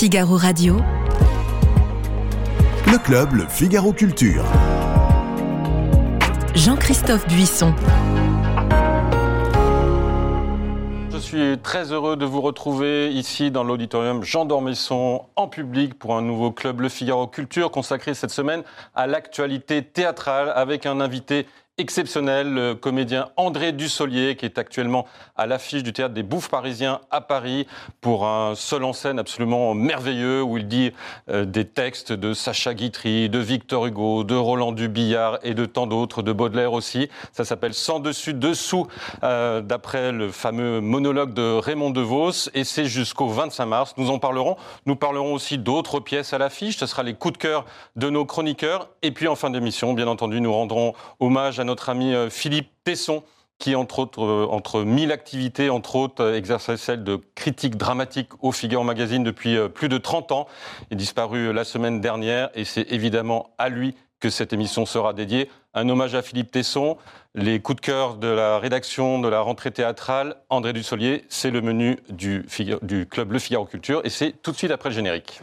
Figaro Radio. Le club, le Figaro Culture. Jean-Christophe Buisson. Je suis très heureux de vous retrouver ici dans l'auditorium Jean d'Ormesson en public pour un nouveau club Le Figaro Culture consacré cette semaine à l'actualité théâtrale avec un invité exceptionnel, le comédien André Dussolier, qui est actuellement à l'affiche du théâtre des Bouffes parisiens à Paris pour un seul en scène absolument merveilleux où il dit euh, des textes de Sacha Guitry, de Victor Hugo, de Roland Dubillard et de tant d'autres, de Baudelaire aussi. Ça s'appelle Sans dessus dessous, euh, d'après le fameux monologue de Raymond DeVos, et c'est jusqu'au 25 mars. Nous en parlerons. Nous parlerons aussi d'autres pièces à l'affiche. Ce sera les coups de cœur de nos chroniqueurs. Et puis en fin d'émission, bien entendu, nous rendrons hommage à notre ami euh, Philippe Tesson, qui, entre autres, euh, entre mille activités, entre autres, euh, exerçait celle de critique dramatique au Figaro Magazine depuis plus de 30 ans. Est disparu la semaine dernière et c'est évidemment à lui que cette émission sera dédiée. Un hommage à Philippe Tesson, les coups de cœur de la rédaction de la rentrée théâtrale, André Dussolier, c'est le menu du, du club Le Figaro Culture et c'est tout de suite après le générique.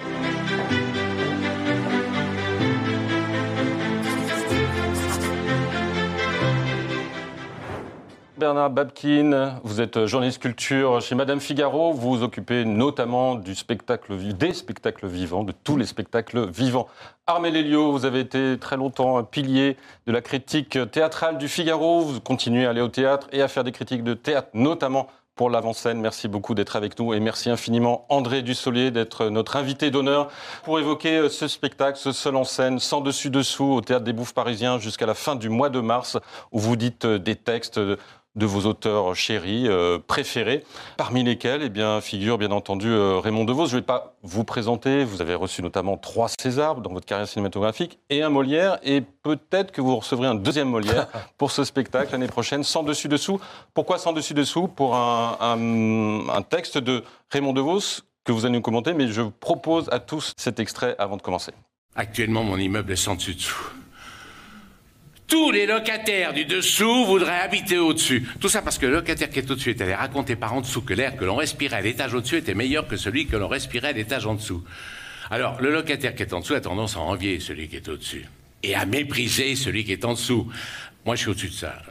Bernard Babkin, vous êtes journaliste culture chez Madame Figaro. Vous vous occupez notamment du spectacle, des spectacles vivants, de tous les spectacles vivants. Armel Lelio, vous avez été très longtemps un pilier de la critique théâtrale du Figaro. Vous continuez à aller au théâtre et à faire des critiques de théâtre, notamment pour l'avant-scène. Merci beaucoup d'être avec nous et merci infiniment André Dussolier d'être notre invité d'honneur pour évoquer ce spectacle, ce seul en scène, sans dessus-dessous, au Théâtre des Bouffes Parisiens jusqu'à la fin du mois de mars, où vous dites des textes de vos auteurs chéris, euh, préférés, parmi lesquels eh bien, figure bien entendu euh, Raymond DeVos. Je ne vais pas vous présenter, vous avez reçu notamment trois Césars dans votre carrière cinématographique et un Molière, et peut-être que vous recevrez un deuxième Molière pour ce spectacle l'année prochaine, sans dessus-dessous. Pourquoi sans dessus-dessous Pour un, un texte de Raymond DeVos que vous allez nous commenter, mais je propose à tous cet extrait avant de commencer. Actuellement, mon immeuble est sans dessus-dessous. Tous les locataires du dessous voudraient habiter au-dessus. Tout ça parce que le locataire qui est au-dessus est allé raconter par en dessous que l'air que l'on respirait à l'étage au-dessus était meilleur que celui que l'on respirait à l'étage en dessous. Alors, le locataire qui est en dessous a tendance à envier celui qui est au-dessus. Et à mépriser celui qui est en dessous. Moi, je suis au-dessus de ça.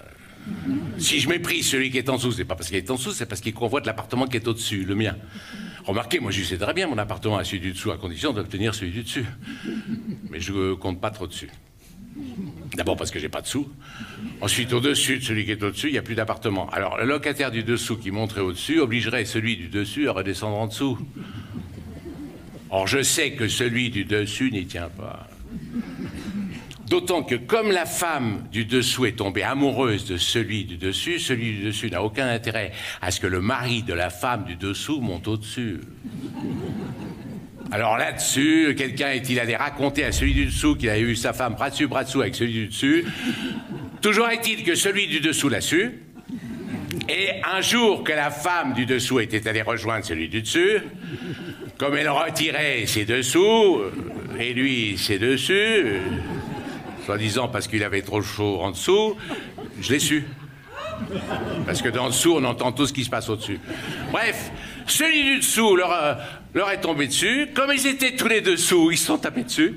Si je méprise celui qui est en dessous, c'est pas parce qu'il est en dessous, c'est parce qu'il convoite l'apartement qui est au-dessus, le mien. Remarquez, moi je sais très bien mon appartement à celui du dessous, à condition d'obtenir celui du dessus. Mais je compte pas trop dessus. D'abord parce que j'ai pas de sous. Ensuite, au-dessus de celui qui est au-dessus, il n'y a plus d'appartement. Alors, le locataire du dessous qui monterait au-dessus obligerait celui du dessus à redescendre en dessous. Or, je sais que celui du dessus n'y tient pas. D'autant que comme la femme du dessous est tombée amoureuse de celui du dessus, celui du dessus n'a aucun intérêt à ce que le mari de la femme du dessous monte au-dessus. Alors là-dessus, quelqu'un est-il allé raconter à celui du dessous qu'il a eu sa femme bras dessus, bras dessous avec celui du dessus Toujours est-il que celui du dessous l'a su. Et un jour que la femme du dessous était allée rejoindre celui du dessus, comme elle retirait ses dessous, et lui ses dessus, soi-disant parce qu'il avait trop chaud en dessous, je l'ai su. Parce que dans dessous, on entend tout ce qui se passe au-dessus. Bref, celui du dessous leur, leur est tombé dessus. Comme ils étaient tous les dessous, ils sont tapés dessus.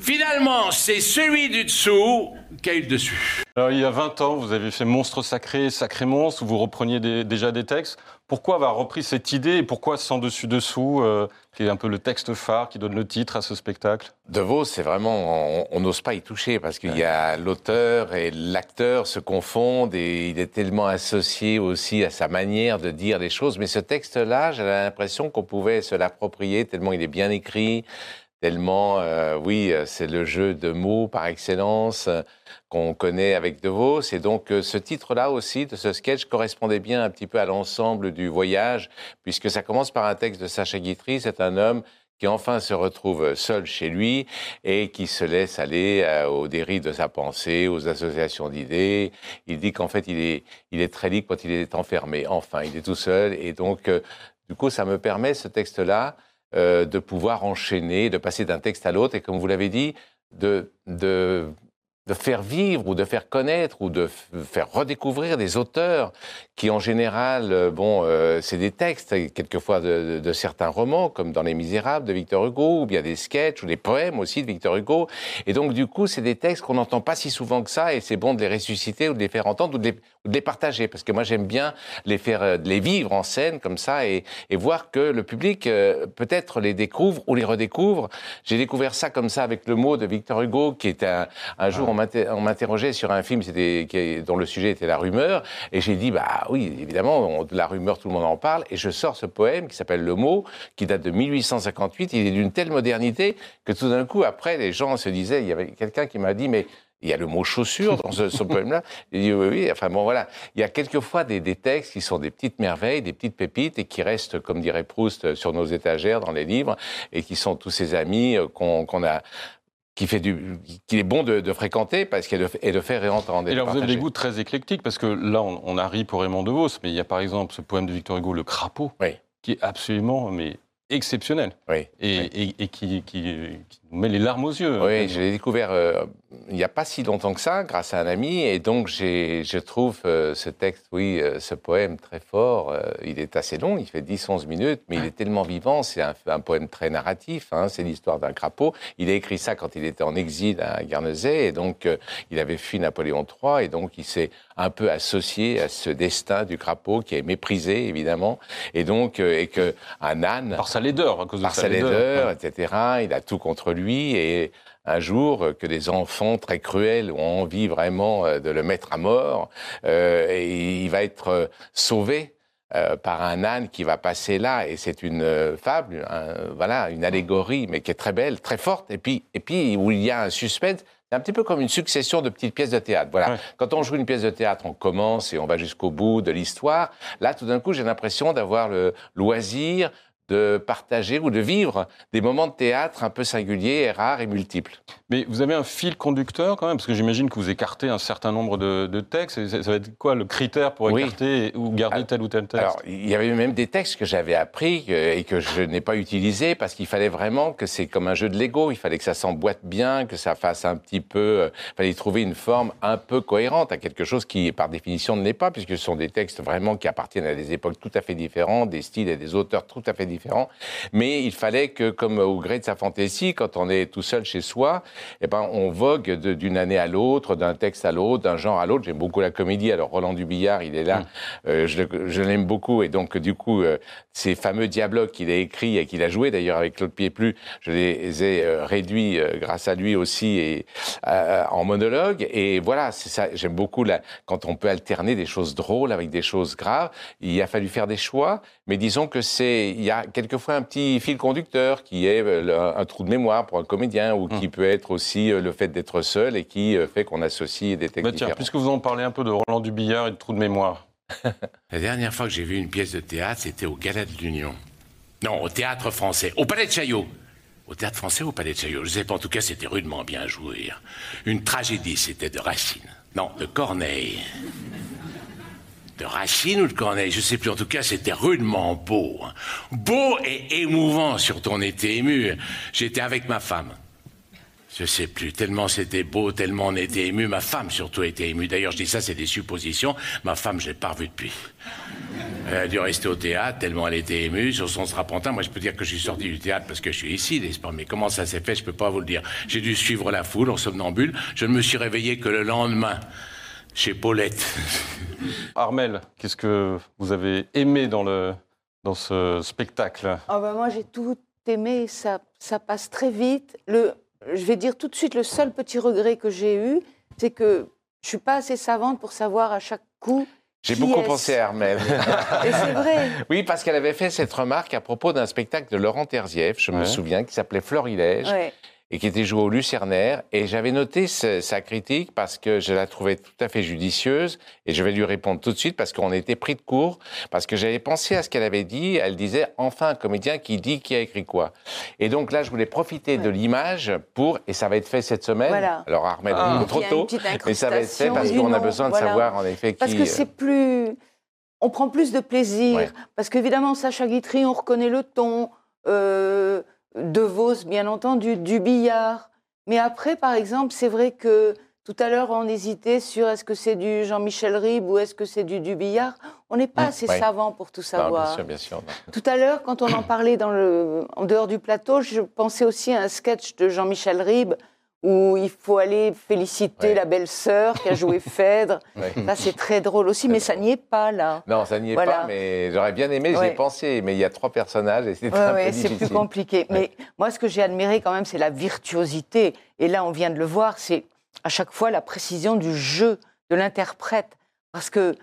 Finalement, c'est celui du dessous qui a eu le dessus. Alors, il y a 20 ans, vous avez fait Monstre sacré, Sacré monstre, où vous repreniez déjà des textes. Pourquoi avoir repris cette idée et pourquoi Sans dessus-dessous, euh, qui est un peu le texte phare qui donne le titre à ce spectacle? De Vos, c'est vraiment, on n'ose pas y toucher parce qu'il y a l'auteur et l'acteur se confondent et il est tellement associé aussi à sa manière de dire les choses. Mais ce texte-là, j'ai l'impression qu'on pouvait se l'approprier tellement il est bien écrit, tellement, euh, oui, euh, c'est le jeu de mots par excellence euh, qu'on connaît avec De Vos. Et donc, ce titre-là aussi, de ce sketch, correspondait bien un petit peu à l'ensemble du voyage, puisque ça commence par un texte de Sacha Guitry. C'est un homme qui enfin se retrouve seul chez lui et qui se laisse aller aux dérives de sa pensée, aux associations d'idées. Il dit qu'en fait, il est, il est très libre quand il est enfermé. Enfin, il est tout seul. Et donc, du coup, ça me permet, ce texte-là, euh, de pouvoir enchaîner, de passer d'un texte à l'autre, et comme vous l'avez dit, de, de de faire vivre ou de faire connaître ou de faire redécouvrir des auteurs qui, en général, euh, bon, euh, c'est des textes, quelquefois de, de- de certains romans, comme dans Les Misérables de Victor Hugo, ou bien des sketchs ou des poèmes aussi de Victor Hugo. Et donc, du coup, c'est des textes qu'on n'entend pas si souvent que ça, et c'est bon de les ressusciter ou de les faire entendre ou de les, ou de les partager, parce que moi, j'aime bien les faire, euh, les vivre en scène comme ça, et, et voir que le public euh, peut-être les découvre ou les redécouvre. J'ai découvert ça comme ça avec le mot de Victor Hugo, qui était un, un jour, on m'inter- on m'interrogeait sur un film qui- dont le sujet était la rumeur, et j'ai dit, bah oui, évidemment, on- la rumeur, tout le monde en parle, et je sors ce poème qui s'appelle Le mot, qui date de 1858, il est d'une telle modernité que tout d'un coup, après, les gens se disaient, il y avait quelqu'un qui m'a dit, mais il y a le mot chaussure dans ce, ce poème-là. J'ai dit oui, oui. Enfin bon, voilà. Il y a quelquefois des, des textes qui sont des petites merveilles, des petites pépites et qui restent, comme dirait Proust, sur nos étagères dans les livres et qui sont tous ces amis euh, qu'on qu'on a qui fait du, qu'il est bon de, de fréquenter parce qu'elle et de faire et Et de alors, vous avez des goûts très éclectiques, parce que là, on, on a ri pour Raymond DeVos, mais il y a par exemple ce poème de Victor Hugo, Le Crapaud, Oui. qui est absolument mais, exceptionnel, Oui. et, Oui. et- et qui, qui- qui nous met les larmes aux yeux. Oui, je l'ai découvert euh, il n'y a pas si longtemps que ça, grâce à un ami, et donc je trouve euh, ce texte, oui, euh, ce poème très fort. il est assez long, il fait 10-11 minutes, mais il est tellement vivant. C'est un, un poème très narratif. hein, c'est l'histoire d'un crapaud. Il a écrit ça quand il était en exil à Guernesey, et donc il avait fui Napoléon III, et donc il s'est un peu associé à ce destin du crapaud qui est méprisé évidemment, et donc et que un âne Par sa laideur, à cause de par sa laideur, etc. Il a tout contre lui et un jour euh, que des enfants très cruels ont envie vraiment euh, de le mettre à mort, euh, et il va être sauvé. euh, par un âne qui va passer là et c'est une euh, fable, un- voilà, une allégorie, mais qui est très belle, très forte, et puis et puis où il y a un suspense. C'est un petit peu comme une succession de petites pièces de théâtre. Voilà. Ouais. Quand on joue une pièce de théâtre, on commence et on va jusqu'au bout de l'histoire. Là, tout d'un coup, j'ai l'impression d'avoir le loisir de partager ou de vivre des moments de théâtre un peu singuliers, et rares et multiples. Mais vous avez un fil conducteur quand même, parce que j'imagine que vous écartez un certain nombre de, de textes. Et ça ça va être quoi le critère pour Oui. écarter ou garder Alors- tel ou tel texte Alors, il y avait même des textes que j'avais appris et que je n'ai pas utilisés parce qu'il fallait vraiment que c'est comme un jeu de Lego. Il fallait que ça s'emboîte bien, que ça fasse un petit peu. euh, Il fallait trouver une forme un peu cohérente à quelque chose qui, par définition, ne l'est pas, puisque ce sont des textes vraiment qui appartiennent à des époques tout à fait différentes, des styles et des auteurs tout à fait différents. Mais il fallait que, comme au gré de sa fantaisie, quand on est tout seul chez soi, eh ben, on vogue d'une année à l'autre, d'un texte à l'autre, d'un genre à l'autre. J'aime beaucoup la comédie. Alors, Roland Dubillard, il est là. Euh, je l'aime beaucoup. Et donc, du coup, euh, ces fameux dialogues qu'il a écrits et qu'il a joué d'ailleurs avec Claude Pieplu, je les ai euh, réduits grâce à lui aussi et, en monologue. Et voilà, c'est ça. J'aime beaucoup la, quand on peut alterner des choses drôles avec des choses graves. Il a fallu faire des choix, mais disons que c'est, il y a quelquefois un petit fil conducteur qui est euh, le- un trou de mémoire pour un comédien ou qui peut être aussi euh, le fait d'être seul et qui euh, fait qu'on associe des textes Bah, tiens, puisque vous en parlez un peu de Roland Dubillard et de trou de mémoire. La dernière fois que j'ai vu une pièce de théâtre, c'était au Gala de l'Union. Non, au théâtre français, au Palais de Chaillot. Au théâtre français ou au Palais de Chaillot? Je sais pas, en tout cas, c'était rudement bien joué. Une tragédie, c'était de Racine. Non, de Corneille. De Racine ou de Corneille Je sais plus, en tout cas, c'était rudement beau. hein. Beau et émouvant, surtout on était ému. J'étais avec ma femme. Je sais plus, tellement c'était beau, tellement on était ému. Ma femme surtout était émue. D'ailleurs, je dis ça, c'est des suppositions. Ma femme, je l'ai pas revue depuis. Elle a dû rester au théâtre, tellement elle était émue. Sur son strapontin, moi, je peux dire que je suis sorti du théâtre parce que je suis ici, n'est-ce pas? Mais comment ça s'est fait, je peux pas vous le dire. J'ai dû suivre la foule en somnambule. Je ne me suis réveillé que le lendemain, chez Paulette. Armel, qu'est-ce que vous avez aimé dans, le, dans ce spectacle? Ah bah moi j'ai tout aimé, ça, ça passe très vite. Le, je vais dire tout de suite, le seul petit regret que j'ai eu, c'est que je suis pas assez savante pour savoir à chaque coup. J'ai beaucoup pensé à Armel. Et c'est vrai. Oui, parce qu'elle avait fait cette remarque à propos d'un spectacle de Laurent Terzieff, je me souviens, qui s'appelait Florilège, Ouais. Et qui était joué au Lucernaire. Et j'avais noté ce- sa critique parce que je la trouvais tout à fait judicieuse, et je vais lui répondre tout de suite parce qu'on était pris de court, parce que j'avais pensé à ce qu'elle avait dit. Elle disait enfin un comédien qui dit qui a écrit quoi. Et donc là, je voulais profiter de l'image pour, et ça va être fait cette semaine. Voilà. Alors Armel, Ah. trop tôt, mais ça va être fait parce qu'on a besoin de voilà. savoir en effet qui. Parce que c'est plus. On prend plus de plaisir. Ouais. Parce qu'évidemment, Sacha Guitry, on reconnaît le ton. Euh, de Vos, bien entendu, du billard. Mais après, par exemple, c'est vrai que Tout à l'heure, on hésitait sur est-ce que c'est du Jean-Michel Ribes ou est-ce que c'est du Dubillard. On n'est pas Mmh, assez ouais. savant pour tout Non, savoir. bien sûr, bien sûr. Tout à l'heure, quand on en parlait dans le, en dehors du plateau, je pensais aussi à un sketch de Jean-Michel Ribes où il faut aller féliciter Ouais. la belle-sœur qui a joué Phèdre. Ouais. Ça, c'est très drôle aussi, mais ça n'y est pas là. Non, ça n'y est Voilà. pas, mais j'aurais bien aimé, j'y ai Ouais. pensé, mais il y a trois personnages et c'est Ouais, un ouais, peu c'est plus compliqué. Mais moi, ce que j'ai admiré quand même, c'est la virtuosité. Et là, on vient de le voir, c'est à chaque fois la précision du jeu de l'interprète. Parce que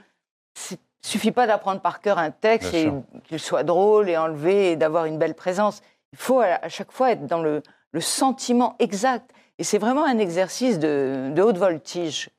il suffit pas d'apprendre par cœur un texte Bien et qu'il soit drôle et enlevé et d'avoir une belle présence. Il faut à à chaque fois être dans le, le sentiment exact. Et c'est vraiment un exercice de, de haute voltige.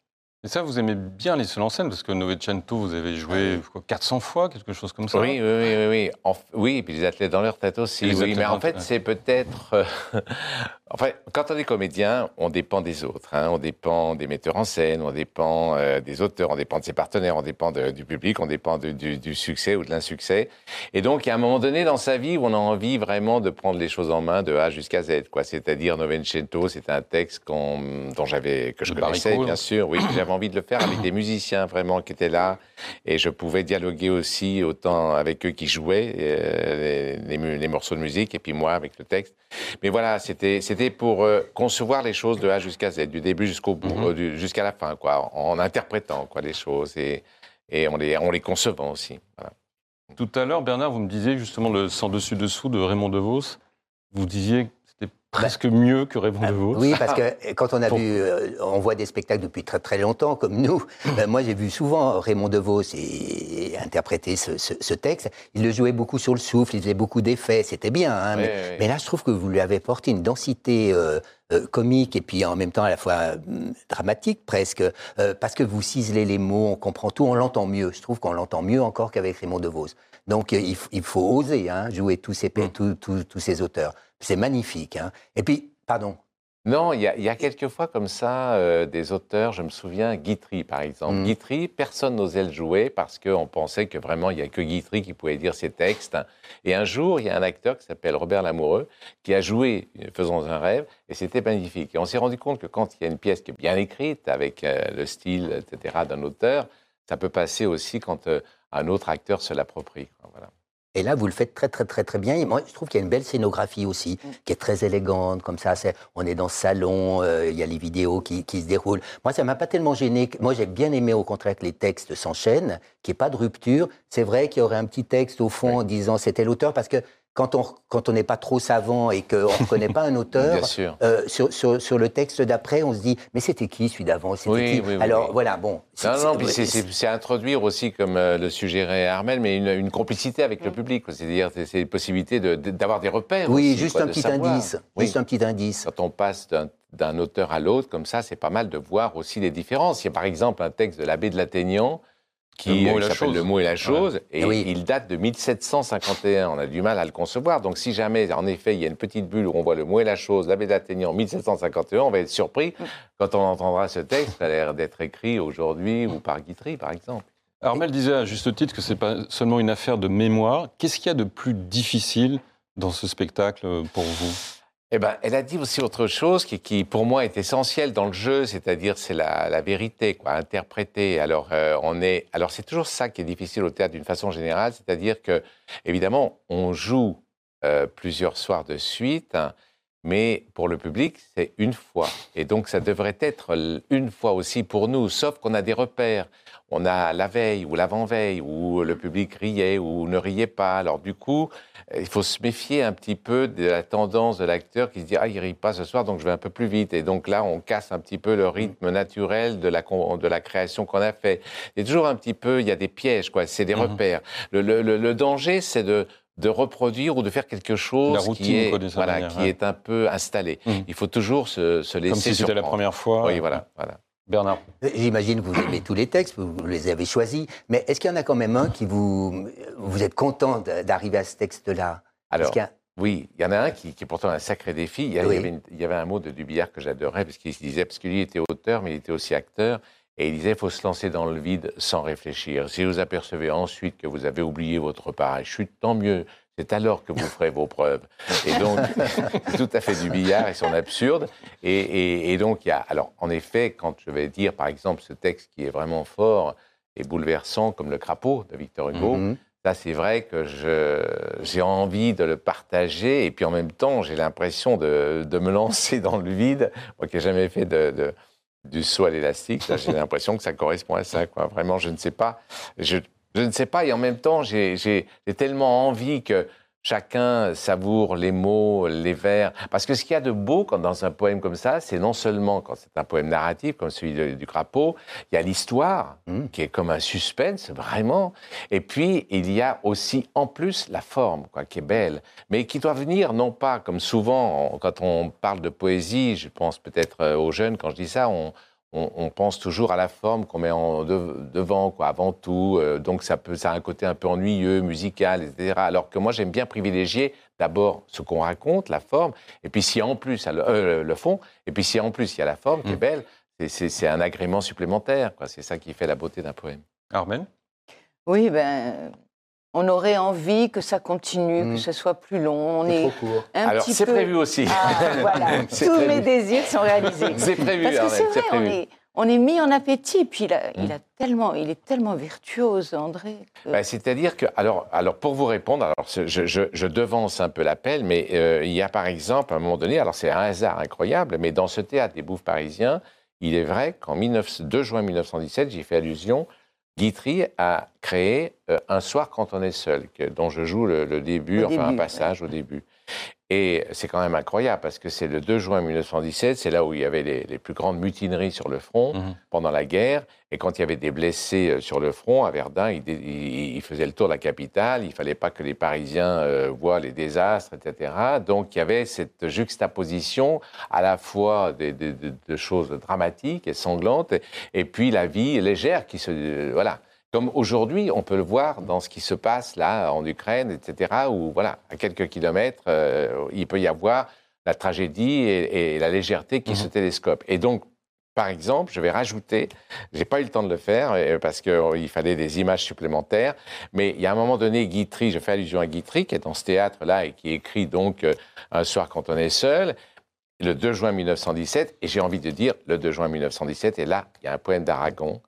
Et ça, vous aimez bien les seuls en scène, parce que Novecento, vous avez joué quoi, 400 fois, quelque chose comme ça Oui, oui, oui, oui. Oui, En- oui, et puis les athlètes dans leur tête aussi. Oui, mais en fait, c'est peut-être. euh, enfin, quand on est comédien, on dépend des autres. hein. On dépend des metteurs en scène, on dépend euh, des auteurs, on dépend de ses partenaires, on dépend de- du public, on dépend de- du, du succès ou de l'insuccès. Et donc, il y a un moment donné dans sa vie où on a envie vraiment de prendre les choses en main de A jusqu'à Z. quoi. C'est-à-dire, Novecento, c'est un texte qu'on- dont j'avais que je De connaissais, bien sûr. Oui, j'avais envie de le faire avec des musiciens vraiment qui étaient là. Et je pouvais dialoguer aussi autant avec eux qui jouaient euh, les, les mu- les morceaux de musique et puis moi avec le texte. Mais voilà, c'était c'était pour euh, concevoir les choses de A jusqu'à Z, du début jusqu'au bout, Mhm. euh, jusqu'à la fin, quoi, en interprétant quoi les choses et et on les les concevant aussi. Voilà. Tout à l'heure, Bernard, vous me disiez justement le sans dessus dessous de Raymond DeVos. Vous disiez presque mieux que Raymond DeVos. Bah, Oui, parce que quand on a vu, euh, on voit des spectacles depuis très très longtemps, comme nous. Ben, moi, j'ai vu souvent Raymond DeVos et, et interpréter ce, ce- ce texte. Il le jouait beaucoup sur le souffle, il faisait beaucoup d'effets, c'était bien. hein, mais, là, je trouve que vous lui avez apporté une densité euh, euh, comique et puis en même temps à la fois hum, dramatique presque, euh, parce que vous ciselez les mots, on comprend tout, on l'entend mieux. Je trouve qu'on l'entend mieux encore qu'avec Raymond DeVos. Donc euh, il, faut oser hein, jouer tous ces, Mm. tous- tous- tous ces auteurs. C'est magnifique. hein. Et puis, pardon. Non, il y a, y a quelques fois comme ça euh, des auteurs, je me souviens, Guitry par exemple. Mm. Guitry, personne n'osait le jouer parce qu'on pensait que vraiment il n'y a que Guitry qui pouvait dire ses textes. Et un jour, il y a un acteur qui s'appelle Robert Lamoureux qui a joué euh, Faisons un rêve et c'était magnifique. Et on s'est rendu compte que quand il y a une pièce qui est bien écrite avec euh, le style, etc., d'un auteur, ça peut passer aussi quand euh, un autre acteur se l'approprie. Voilà. Et là, vous le faites très, très, très, très bien. Et moi, je trouve qu'il y a une belle scénographie aussi, qui est très élégante, comme ça. On est dans ce salon, euh, il y a les vidéos qui, qui se déroulent. Moi, ça m'a pas tellement gêné. Moi, j'ai bien aimé, au contraire, que les textes s'enchaînent, qu'il n'y ait pas de rupture. C'est vrai qu'il y aurait un petit texte, au fond, en disant c'était l'auteur, parce que quand on quand on n'est pas trop savant et qu'on ne reconnaît pas un Bien auteur, sûr. euh, sur, sur, sur le texte d'après, on se dit mais c'était qui celui d'avant? C'était Oui, qui? oui, oui, Alors oui. voilà, bon. c'est- Non, non, c'est- puis c'est- introduire aussi, comme euh, le suggérait Armel, mais une, une complicité avec le public. quoi. C'est-à-dire, c'est- une possibilité de- de- d'avoir des repères. Oui, aussi, juste quoi, un petit savoir. indice. Oui. Juste un petit indice. Quand on passe d'un- d'un auteur à l'autre, comme ça, c'est pas mal de voir aussi les différences. Il y a par exemple un texte de l'abbé de Laténian qui Le mot et euh, la s'appelle chose. Le mot et la chose, et Oui. il date de 1751. On a du mal à le concevoir. Donc, si jamais, en effet, il y a une petite bulle où on voit le mot et la chose, l'abbé de Laténian, 1751, on va être surpris quand on entendra ce texte qui a l'air d'être écrit aujourd'hui ou par Guitry, par exemple. Armel disait à juste titre que c'est pas seulement une affaire de mémoire. Qu'est-ce qu'il y a de plus difficile dans ce spectacle pour vous? Eh ben, elle a dit aussi autre chose qui, pour moi, est essentielle dans le jeu, c'est-à-dire c'est la, la vérité, quoi, interpréter. Alors, euh, on est, alors c'est toujours ça qui est difficile au théâtre d'une façon générale, c'est-à-dire que, évidemment, on joue euh, plusieurs soirs de suite, hein, mais pour le public, c'est une fois. Et donc, ça devrait être une fois aussi pour nous, sauf qu'on a des repères. On a la veille ou l'avant-veille où le public riait ou ne riait pas. Alors, du coup, euh, il faut se méfier un petit peu de la tendance de l'acteur qui se dit ah il rit pas ce soir donc je vais un peu plus vite et donc là on casse un petit peu le rythme naturel de la de la création qu'on a fait. A toujours un petit peu il y a des pièges quoi, c'est des Mhm. repères. Le, le- le- le danger c'est de de reproduire ou de faire quelque chose routine, qui est quoi, voilà manière, qui ouais. est un peu installé. Mhm. Il faut toujours se, se laisser Comme si c'était la première fois. Oui voilà voilà. Bernard. J'imagine que vous aimez tous les textes, vous les avez choisis, mais est-ce qu'il y en a quand même un qui vous... Vous êtes content d'arriver à ce texte-là? Alors a- Oui, il y en a un qui, qui est pourtant un sacré défi. Il y, a- il y Oui. avait, une- il y avait un mot de Dubillard que j'adorais, parce qu'il se disait, parce que lui était auteur, mais il était aussi acteur, et il disait, il faut se lancer dans le vide sans réfléchir. Si vous apercevez ensuite que vous avez oublié votre parachute, tant mieux. c'est alors que vous ferez vos preuves. Et donc, c'est tout à fait du billard et son absurde. Et, et- et donc, il y a. Alors, en effet, quand je vais dire, par exemple, ce texte qui est vraiment fort et bouleversant, comme Le crapaud de Victor Hugo, Mhm. Là, c'est vrai que j'ai envie de le partager et puis en même temps, j'ai l'impression de, de me lancer dans le vide. Moi qui n'ai jamais fait de, de- du saut à l'élastique, j'ai l'impression que ça correspond à ça. Quoi. Vraiment, je ne sais pas. Je, je ne sais pas et en même temps, j'ai tellement envie que chacun savoure les mots, les vers. Parce que ce qu'il y a de beau quand, dans un poème comme ça, c'est non seulement quand c'est un poème narratif comme celui de- du crapaud, il y a l'histoire Mm. qui est comme un suspense, vraiment. Et puis, il y a aussi, en plus, la forme, quoi, qui est belle, mais qui doit venir, non pas comme souvent, on- quand on parle de poésie, je pense peut-être euh, aux jeunes, quand je dis ça, on, on- on pense toujours à la forme qu'on met en de- devant, quoi, avant tout. euh, donc, ça, peut, ça a un côté un peu ennuyeux, musical, etc. Alors que moi, j'aime bien privilégier d'abord ce qu'on raconte, la forme, et puis si en plus, a le, euh, le fond, et puis si en plus, il y a la forme qui est Mm. belle, c'est- un agrément supplémentaire. C'est ça qui fait la beauté d'un poème. Armen Oui, ben, on aurait envie que ça continue, Mm. que ce soit plus long. On C'est est trop court. un Alors, c'est peu... prévu aussi. Ah, voilà, tous prévu. mes désirs sont réalisés. C'est prévu, Parce que c'est vrai, on prévu. est, on est mis en appétit. Puis il, a, il, Mm. a tellement, il est tellement virtuose, André. que- Ben, C'est-à-dire que, alors, alors, pour vous répondre, alors, je, je- je devance un peu l'appel, mais euh, il y a par exemple, à un moment donné, alors c'est un hasard incroyable, mais dans ce théâtre des Bouffes parisiens, il est vrai qu'en 19 2 juin 1917, j'y fais allusion, Guitry a créé euh, Un soir quand on est seul, que- dont je joue le, le début, Au enfin un passage au début. Et c'est quand même incroyable parce que c'est le 2 juin 1917, c'est là où il y avait les, les plus grandes mutineries sur le front Mhm. pendant la guerre. Et quand il y avait des blessés euh, sur le front, à Verdun, il, il- il faisait le tour de la capitale. Il fallait pas que les Parisiens euh, voient les désastres, etc. Donc il y avait cette juxtaposition à la fois de, de choses dramatiques et sanglantes, et, et puis la vie légère qui se... euh, voilà. Comme aujourd'hui, on peut le voir dans ce qui se passe là en Ukraine, etc., où voilà, à quelques kilomètres, euh, il peut y avoir la tragédie et, et la légèreté qui Mhm. se télescopent. Et donc, par exemple, je vais rajouter, j'ai pas eu le temps de le faire euh, parce qu'il fallait des images supplémentaires, mais il y a un moment donné, Guitry, je fais allusion à Guitry, qui est dans ce théâtre-là et qui écrit donc euh, Un soir quand on est seul, le 2 juin 1917, et j'ai envie de dire le 2 juin 1917, et là, il y a un poème d'Aragon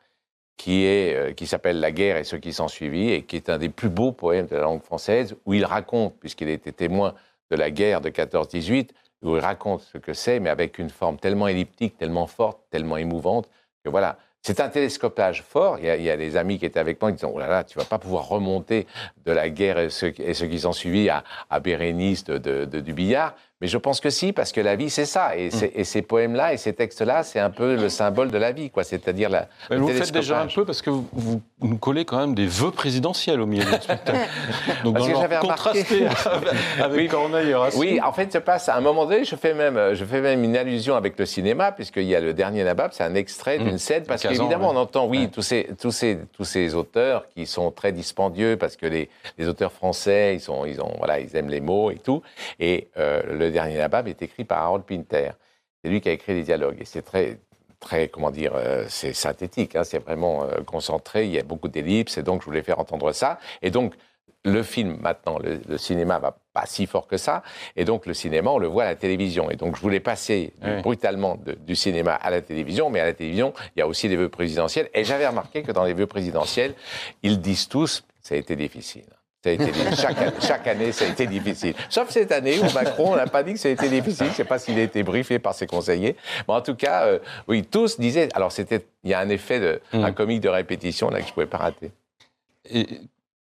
qui est euh, qui s'appelle La guerre et ce qui s'en suivit, et qui est un des plus beaux poèmes de la langue française, où il raconte, puisqu'il était témoin de la guerre de 14-18, où il raconte ce que c'est, mais avec une forme tellement elliptique, tellement forte, tellement émouvante, que voilà. C'est un télescopage fort. Il y, a, des amis qui étaient avec moi qui disaient Oh là là, tu vas pas pouvoir remonter de la guerre et ce, et qui s'en suivit à, à Bérénice de- de- du billard. Mais je pense que si, parce que la vie, c'est ça. Et, c'est- et ces poèmes-là et ces textes-là, c'est un peu le symbole de la vie, quoi. C'est-à-dire la. Mais le vous faites déjà un peu parce que vous, vous nous collez quand même des vœux présidentiels au milieu du spectacle. Donc Parce dans que j'avais contrasté avec Oui. Corneille et Racine. Oui, en fait, se passe à un moment donné, je fais même, je fais même une allusion avec le cinéma, puisqu'il y a le dernier Nabab, c'est un extrait d'une Mmh. scène, parce qu'évidemment, ouais. on entend, oui, Ouais. tous, ces, tous, ces, tous ces auteurs qui sont très dispendieux, parce que les, les auteurs français, ils, sont, ils, ont, voilà, ils aiment les mots et tout. Et euh, le dernier Nabab est écrit par Harold Pinter. C'est lui qui a écrit les dialogues. Et c'est très, très, comment dire, euh, c'est synthétique, hein, c'est vraiment euh, concentré, il y a beaucoup d'ellipses, et donc je voulais faire entendre ça. Et donc, le film, maintenant, le, le cinéma va pas si fort que ça, et donc le cinéma, on le voit à la télévision. Et donc, je voulais passer Oui. brutalement de- du cinéma à la télévision, mais à la télévision, il y a aussi les vœux présidentiels. Et j'avais remarqué que dans les vœux présidentiels, ils disent tous, ça a été difficile. Ça a été chaque, année- chaque année, ça a été difficile. Sauf cette année où Macron n'a pas dit que ça a été difficile. Je ne sais pas s'il a été briefé par ses conseillers. Mais en tout cas, euh, oui, tous disaient. Alors, c'était, il y a un effet de, Mm. un comique de répétition là que je ne pouvais pas rater. Et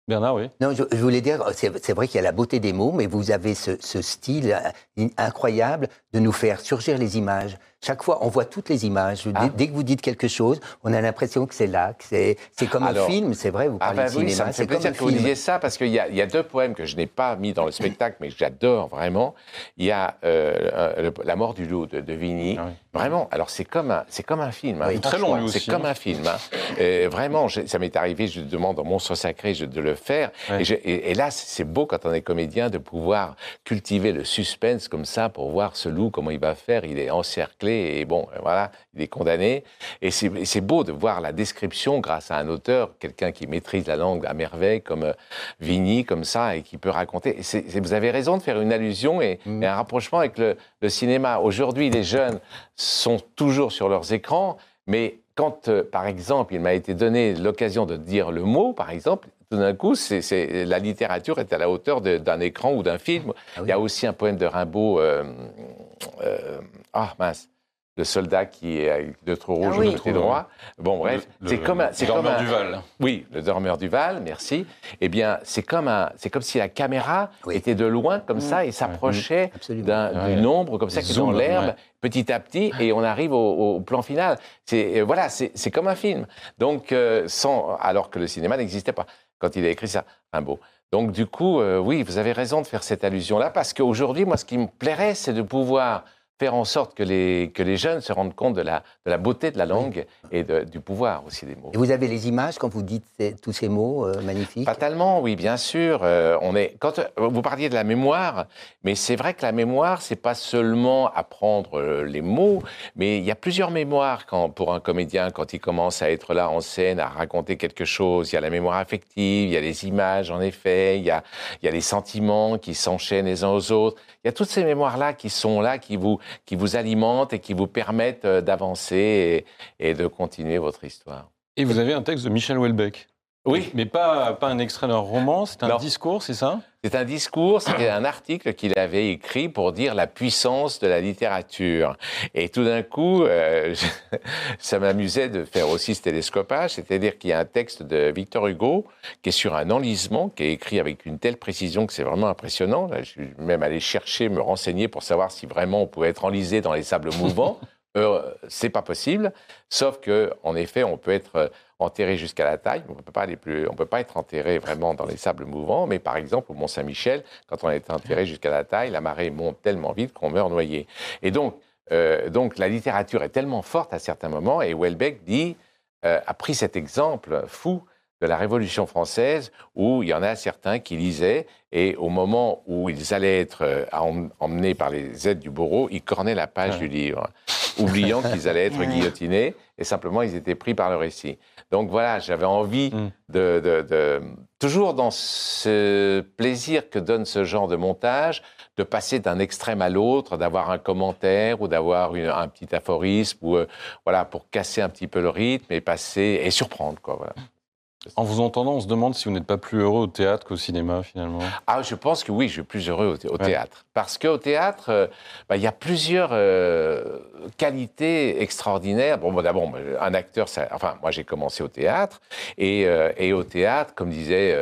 Bernard, oui. Non, je, je voulais dire, c'est c'est vrai qu'il y a la beauté des mots, mais vous avez ce, ce style euh, incroyable de nous faire surgir les images. Chaque fois, on voit toutes les images. Dès- Ah. Dès, que vous dites quelque chose, on a l'impression que c'est là, que c'est c'est comme Alors- un film, c'est vrai, vous Ah parlez ben de oui, cinéma, ça me fait c'est comme plaisir que vous disiez ça parce qu'il y, a- il y a deux poèmes que je n'ai pas mis dans le spectacle mais que j'adore vraiment. Il y a euh, le- La mort du loup de, de Vigny. Ah oui. Vraiment, alors c'est comme un, c'est comme un film. hein, Oui. Très long, C'est comme hein. un film. hein. Et vraiment, ça m'est arrivé, je demande au monstre sacré je- de le faire. Ouais. Et, j'ai- et- et là, c'est beau quand on est comédien de pouvoir cultiver le suspense comme ça pour voir ce loup, comment il va faire. Il est encerclé, et bon, voilà, il est condamné. Et c'est beau de voir la description grâce à un auteur, quelqu'un qui maîtrise la langue à merveille, comme euh, Vigny, comme ça, et qui peut raconter. Et vous avez raison de faire une allusion et, et un rapprochement avec le, le cinéma. Aujourd'hui, les jeunes sont toujours sur leurs écrans, mais quand, euh, par exemple, il m'a été donné l'occasion de dire le mot, par exemple, tout d'un coup, c'est, la littérature est à la hauteur d'un écran ou d'un film. Ah oui. Il y a aussi un poème de Rimbaud, euh, euh, ah mince, le soldat qui est avec deux trous rouges Ah oui. au côté droit. Bon, bref, Le- c'est comme un, comme Dormeur un- du Val. oui, le dormeur du Val, merci. Eh bien, c'est comme un, c'est comme si la caméra Oui. était de loin comme ça et s'approchait Absolument. d'un, Ouais. ombre comme ça qui est dans l'herbe, ouais. petit à petit, et on arrive au, au plan final. C'est euh, voilà, c'est, comme un film. Donc, euh, sans, alors que le cinéma n'existait pas quand il a écrit ça, Rimbaud. Donc, du coup, euh, oui, vous avez raison de faire cette allusion-là, parce qu'aujourd'hui, moi, ce qui me plairait, c'est de pouvoir faire en sorte que les, que les jeunes se rendent compte de la, de la beauté de la langue et de- du pouvoir aussi des mots. Et vous avez les images quand vous dites ces- tous ces mots euh, magnifiques? Fatalement, oui, bien sûr. Euh, on est quand euh, vous parliez de la mémoire, mais c'est vrai que la mémoire, c'est pas seulement apprendre les mots, mais il y a plusieurs mémoires quand pour un comédien quand il commence à être là en scène, à raconter quelque chose. Il y a la mémoire affective, il y a les images, en effet, il y a il y a les sentiments qui s'enchaînent les uns aux autres. Il y a toutes ces mémoires là qui sont là, qui vous qui vous alimentent et qui vous permettent euh, d'avancer et, et de continuer votre histoire. Et vous avez un texte de Michel Houellebecq. Oui, Mais pas, pas un extrait d'un roman, c'est un Non. discours, c'est ça? C'est un discours, c'était un article qu'il avait écrit pour dire la puissance de la littérature. Et tout d'un coup, euh, ça m'amusait de faire aussi ce télescopage, c'est-à-dire qu'il y a un texte de Victor Hugo qui est sur un enlisement, qui est écrit avec une telle précision que c'est vraiment impressionnant. Là, je suis même allé chercher, me renseigner pour savoir si vraiment on pouvait être enlisé dans les sables mouvants. Euh, c'est pas possible, sauf que en effet, on peut être euh, enterré jusqu'à la taille. On peut pas aller plus, on peut pas être enterré vraiment dans les sables mouvants. Mais par exemple, au Mont Saint-Michel, quand on est enterré jusqu'à la taille, la marée monte tellement vite qu'on meurt noyé. Et donc, euh, donc la littérature est tellement forte à certains moments. Et Welbeck dit, euh, a pris cet exemple fou de la Révolution française où il y en a certains qui lisaient et au moment où ils allaient être em- emmenés par les aides du bourreau, ils cornaient la page Ouais. du livre, oubliant qu'ils allaient être guillotinés et simplement ils étaient pris par le récit. Donc voilà, j'avais envie Mm. de, de- de- toujours dans ce plaisir que donne ce genre de montage, de passer d'un extrême à l'autre, d'avoir un commentaire ou d'avoir une- un petit aphorisme ou euh, voilà pour casser un petit peu le rythme et passer et surprendre quoi. Voilà. En vous entendant, on se demande si vous n'êtes pas plus heureux au théâtre qu'au cinéma, finalement. Ah, je pense que oui, je suis plus heureux au, thé- au Ouais. théâtre. Parce qu'au théâtre, euh, bah, il y a plusieurs euh, qualités extraordinaires. Bon, d'abord, un acteur, ça- enfin, moi j'ai commencé au théâtre. Et, euh, et au théâtre, comme disait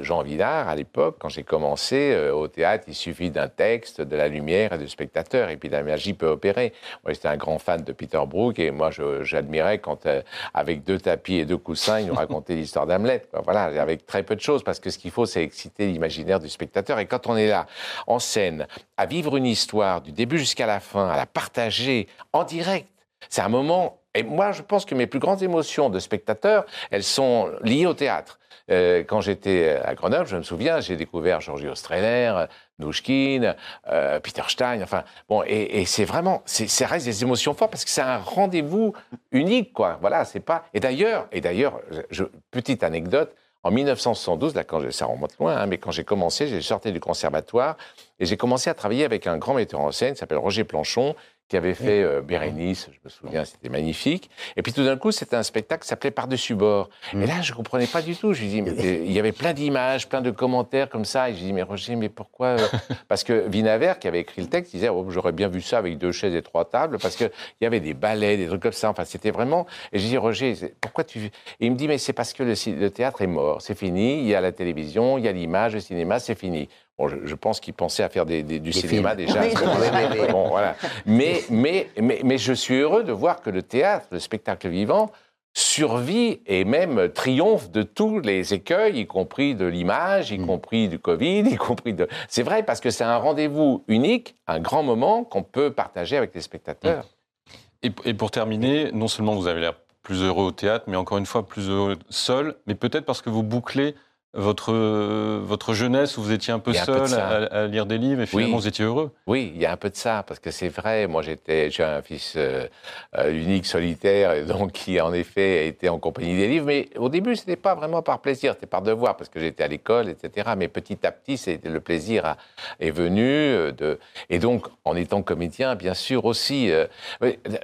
Jean Villard à l'époque, quand j'ai commencé, au théâtre, il suffit d'un texte, de la lumière et du spectateur. Et puis la magie peut opérer. Moi, j'étais un grand fan de Peter Brook et moi, j'admirais quand, avec deux tapis et deux coussins, il nous racontait l'histoire d'Hamlet. quoi. Voilà, avec très peu de choses, parce que ce qu'il faut, c'est exciter l'imaginaire du spectateur. Et quand on est là, en scène, à vivre une histoire du début jusqu'à la fin, à la partager en direct, c'est un moment. Et moi, je pense que mes plus grandes émotions de spectateur, elles sont liées au théâtre. Euh, quand j'étais à Grenoble, je me souviens, j'ai découvert Georgi Ostreller, Nouchkine, euh, Peter Stein, enfin, bon, et, c'est vraiment, ça reste des émotions fortes parce que c'est un rendez-vous unique, quoi. Voilà, c'est pas. Et d'ailleurs, et d'ailleurs, petite anecdote, en 1972, là, quand je- ça remonte loin, hein, mais quand j'ai commencé, j'ai sorti du conservatoire et j'ai commencé à travailler avec un grand metteur en scène qui s'appelle Roger Planchon, qui avait fait euh, Bérénice, je me souviens, c'était magnifique. Et puis tout d'un coup, c'était un spectacle qui s'appelait Par-dessus bord. Et là, je comprenais pas du tout. Je lui dis, mais, il y avait plein d'images, plein de commentaires comme ça. Et je dis, mais Roger, mais pourquoi euh Parce que Vinaver, qui avait écrit le texte, disait, oh, j'aurais bien vu ça avec deux chaises et trois tables, parce qu'il y avait des ballets, des trucs comme ça. Enfin, c'était vraiment. Et je dis, Roger, pourquoi tu. Et il me dit, mais c'est parce que le, le théâtre est mort, c'est fini. Il y a la télévision, il y a l'image, le cinéma, c'est fini. Bon, je, je pense qu'il pensait à faire des, des- du Des cinéma films. déjà. Oui. Bon, voilà. Mais, mais, mais, mais je suis heureux de voir que le théâtre, le spectacle vivant, survit et même triomphe de tous les écueils, y compris de l'image, y Mm. compris du Covid, y compris de... C'est vrai, parce que c'est un rendez-vous unique, un grand moment qu'on peut partager avec les spectateurs. Et, et pour terminer, non seulement vous avez l'air plus heureux au théâtre, mais encore une fois plus heureux seul, mais peut-être parce que vous bouclez votre, euh, votre jeunesse où vous étiez un peu a un seul à, à lire des livres et finalement Oui. vous étiez heureux. Oui, il y a un peu de ça, parce que c'est vrai, moi j'étais, j'ai un fils euh, euh, unique, solitaire, et donc qui en effet était en compagnie des livres, mais au début c'était pas vraiment par plaisir, c'était par devoir, parce que j'étais à l'école, etc. Mais petit à petit, le plaisir à- est venu, de, et donc en étant comédien, bien sûr aussi, euh,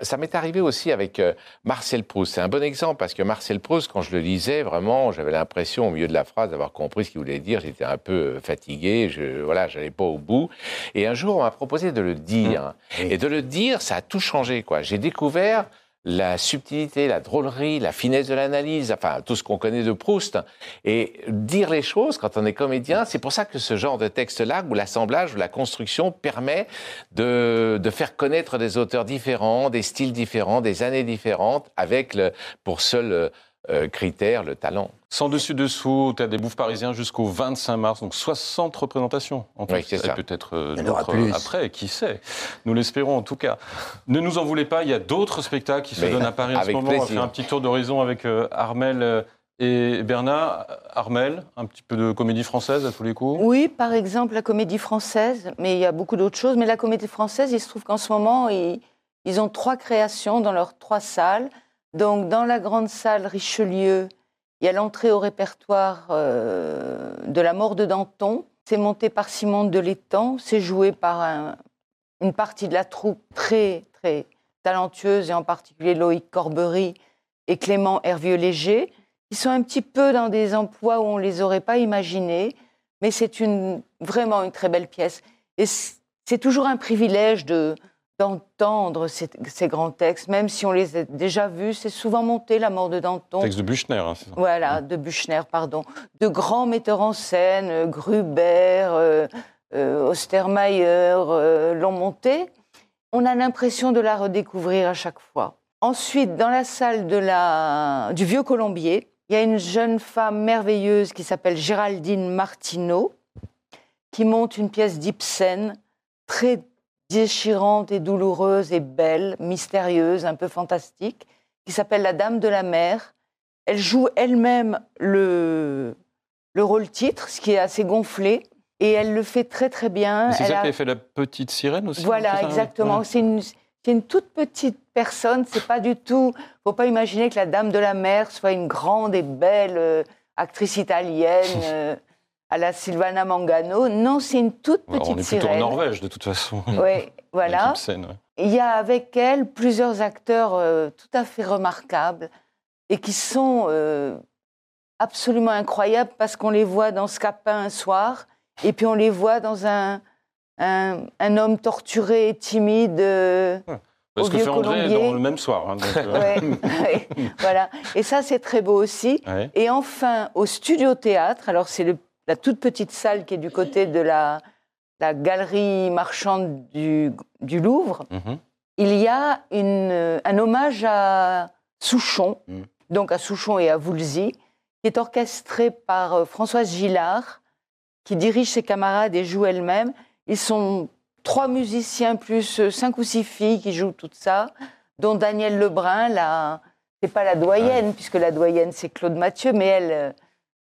ça m'est arrivé aussi avec euh, Marcel Proust. C'est un bon exemple, parce que Marcel Proust, quand je le lisais, vraiment, j'avais l'impression au milieu de la phrase d'avoir compris ce qu'il voulait dire, j'étais un peu euh, fatigué, je, voilà, j'allais pas au bout. Et un jour, on m'a proposé de le dire. Et de le dire, ça a tout changé, quoi. J'ai découvert la subtilité, la drôlerie, la finesse de l'analyse, enfin, tout ce qu'on connaît de Proust. Et dire les choses, quand on est comédien, c'est pour ça que ce genre de texte-là, où l'assemblage, où la construction permet de, de faire connaître des auteurs différents, des styles différents, des années différentes, avec, le, pour seul euh, euh, critère, le talent. Sans dessus-dessous, tu as des bouffes parisiens jusqu'au 25 mars, donc 60 représentations. En tout. Oui, ça. peut-être euh, plus. après, qui sait? Nous l'espérons en tout cas. Ne nous en voulez pas, il y a d'autres spectacles qui se Mais donnent à Paris en ce moment. On va faire un petit tour d'horizon avec euh, Armel euh, et Bernard. Armel, un petit peu de comédie française à tous les coups. Oui, par exemple, la comédie française, mais il y a beaucoup d'autres choses. Mais la comédie française, il se trouve qu'en ce moment, ils, ils ont trois créations dans leurs trois salles. Donc, dans la grande salle Richelieu, il y a l'entrée au répertoire euh, de La mort de Danton. C'est monté par Simon de l'Étang. C'est joué par un- une partie de la troupe très, très talentueuse, et en particulier Loïc Corbery et Clément Hervieux-Léger, qui sont un petit peu dans des emplois où on ne les aurait pas imaginés mais c'est une, vraiment une très belle pièce. Et c'est toujours un privilège de, d'entendre ces, ces grands textes, même si on les a déjà vus. C'est souvent monté, La mort de Danton. Texte de Buchner. hein, c'est ça. Voilà, de Buchner, pardon. De grands metteurs en scène, euh, Gruber, euh, euh, Ostermayer, euh, l'ont monté. On a l'impression de la redécouvrir à chaque fois. Ensuite, dans la salle de la, du Vieux Colombier, il y a une jeune femme merveilleuse qui s'appelle Géraldine Martineau, qui monte une pièce d'Ibsen très déchirante et douloureuse et belle, mystérieuse, un peu fantastique, qui s'appelle La Dame de la Mer. Elle joue elle-même le, le rôle titre, ce qui est assez gonflé, et elle le fait très très bien. C'est ça a- qui fait la petite sirène aussi voilà, exactement. Ouais. C'est une, toute petite personne. C'est pas du tout. Faut pas imaginer que la Dame de la Mer soit une grande et belle euh, actrice italienne euh, à la Silvana Mangano. Non, c'est une toute petite on est plutôt sirène. en Norvège de toute façon. Oui, voilà. Ouais. Il y a avec elle plusieurs acteurs euh, tout à fait remarquables et qui sont euh, absolument incroyables parce qu'on les voit dans Scapin un soir et puis on les voit dans un, un, un homme torturé et timide. euh, Parce au que vieux fait André dans le même soir. hein, donc, euh, ouais, ouais, voilà. Et ça, c'est très beau aussi. ouais. Et enfin, au studio théâtre, alors c'est le- la toute petite salle qui est du côté de la, la galerie marchande du, du Louvre, Mhm. il y a une, un hommage à Souchon, Mm. donc à Souchon et à Voulzy, qui est orchestré par euh, Françoise Gillard, qui dirige ses camarades et joue elle-même. Ils sont trois musiciens plus euh, cinq ou six filles qui jouent tout ça, dont Danielle Lebrun, la... c'est pas la doyenne, puisque la doyenne c'est Claude Mathieu, mais elle, euh,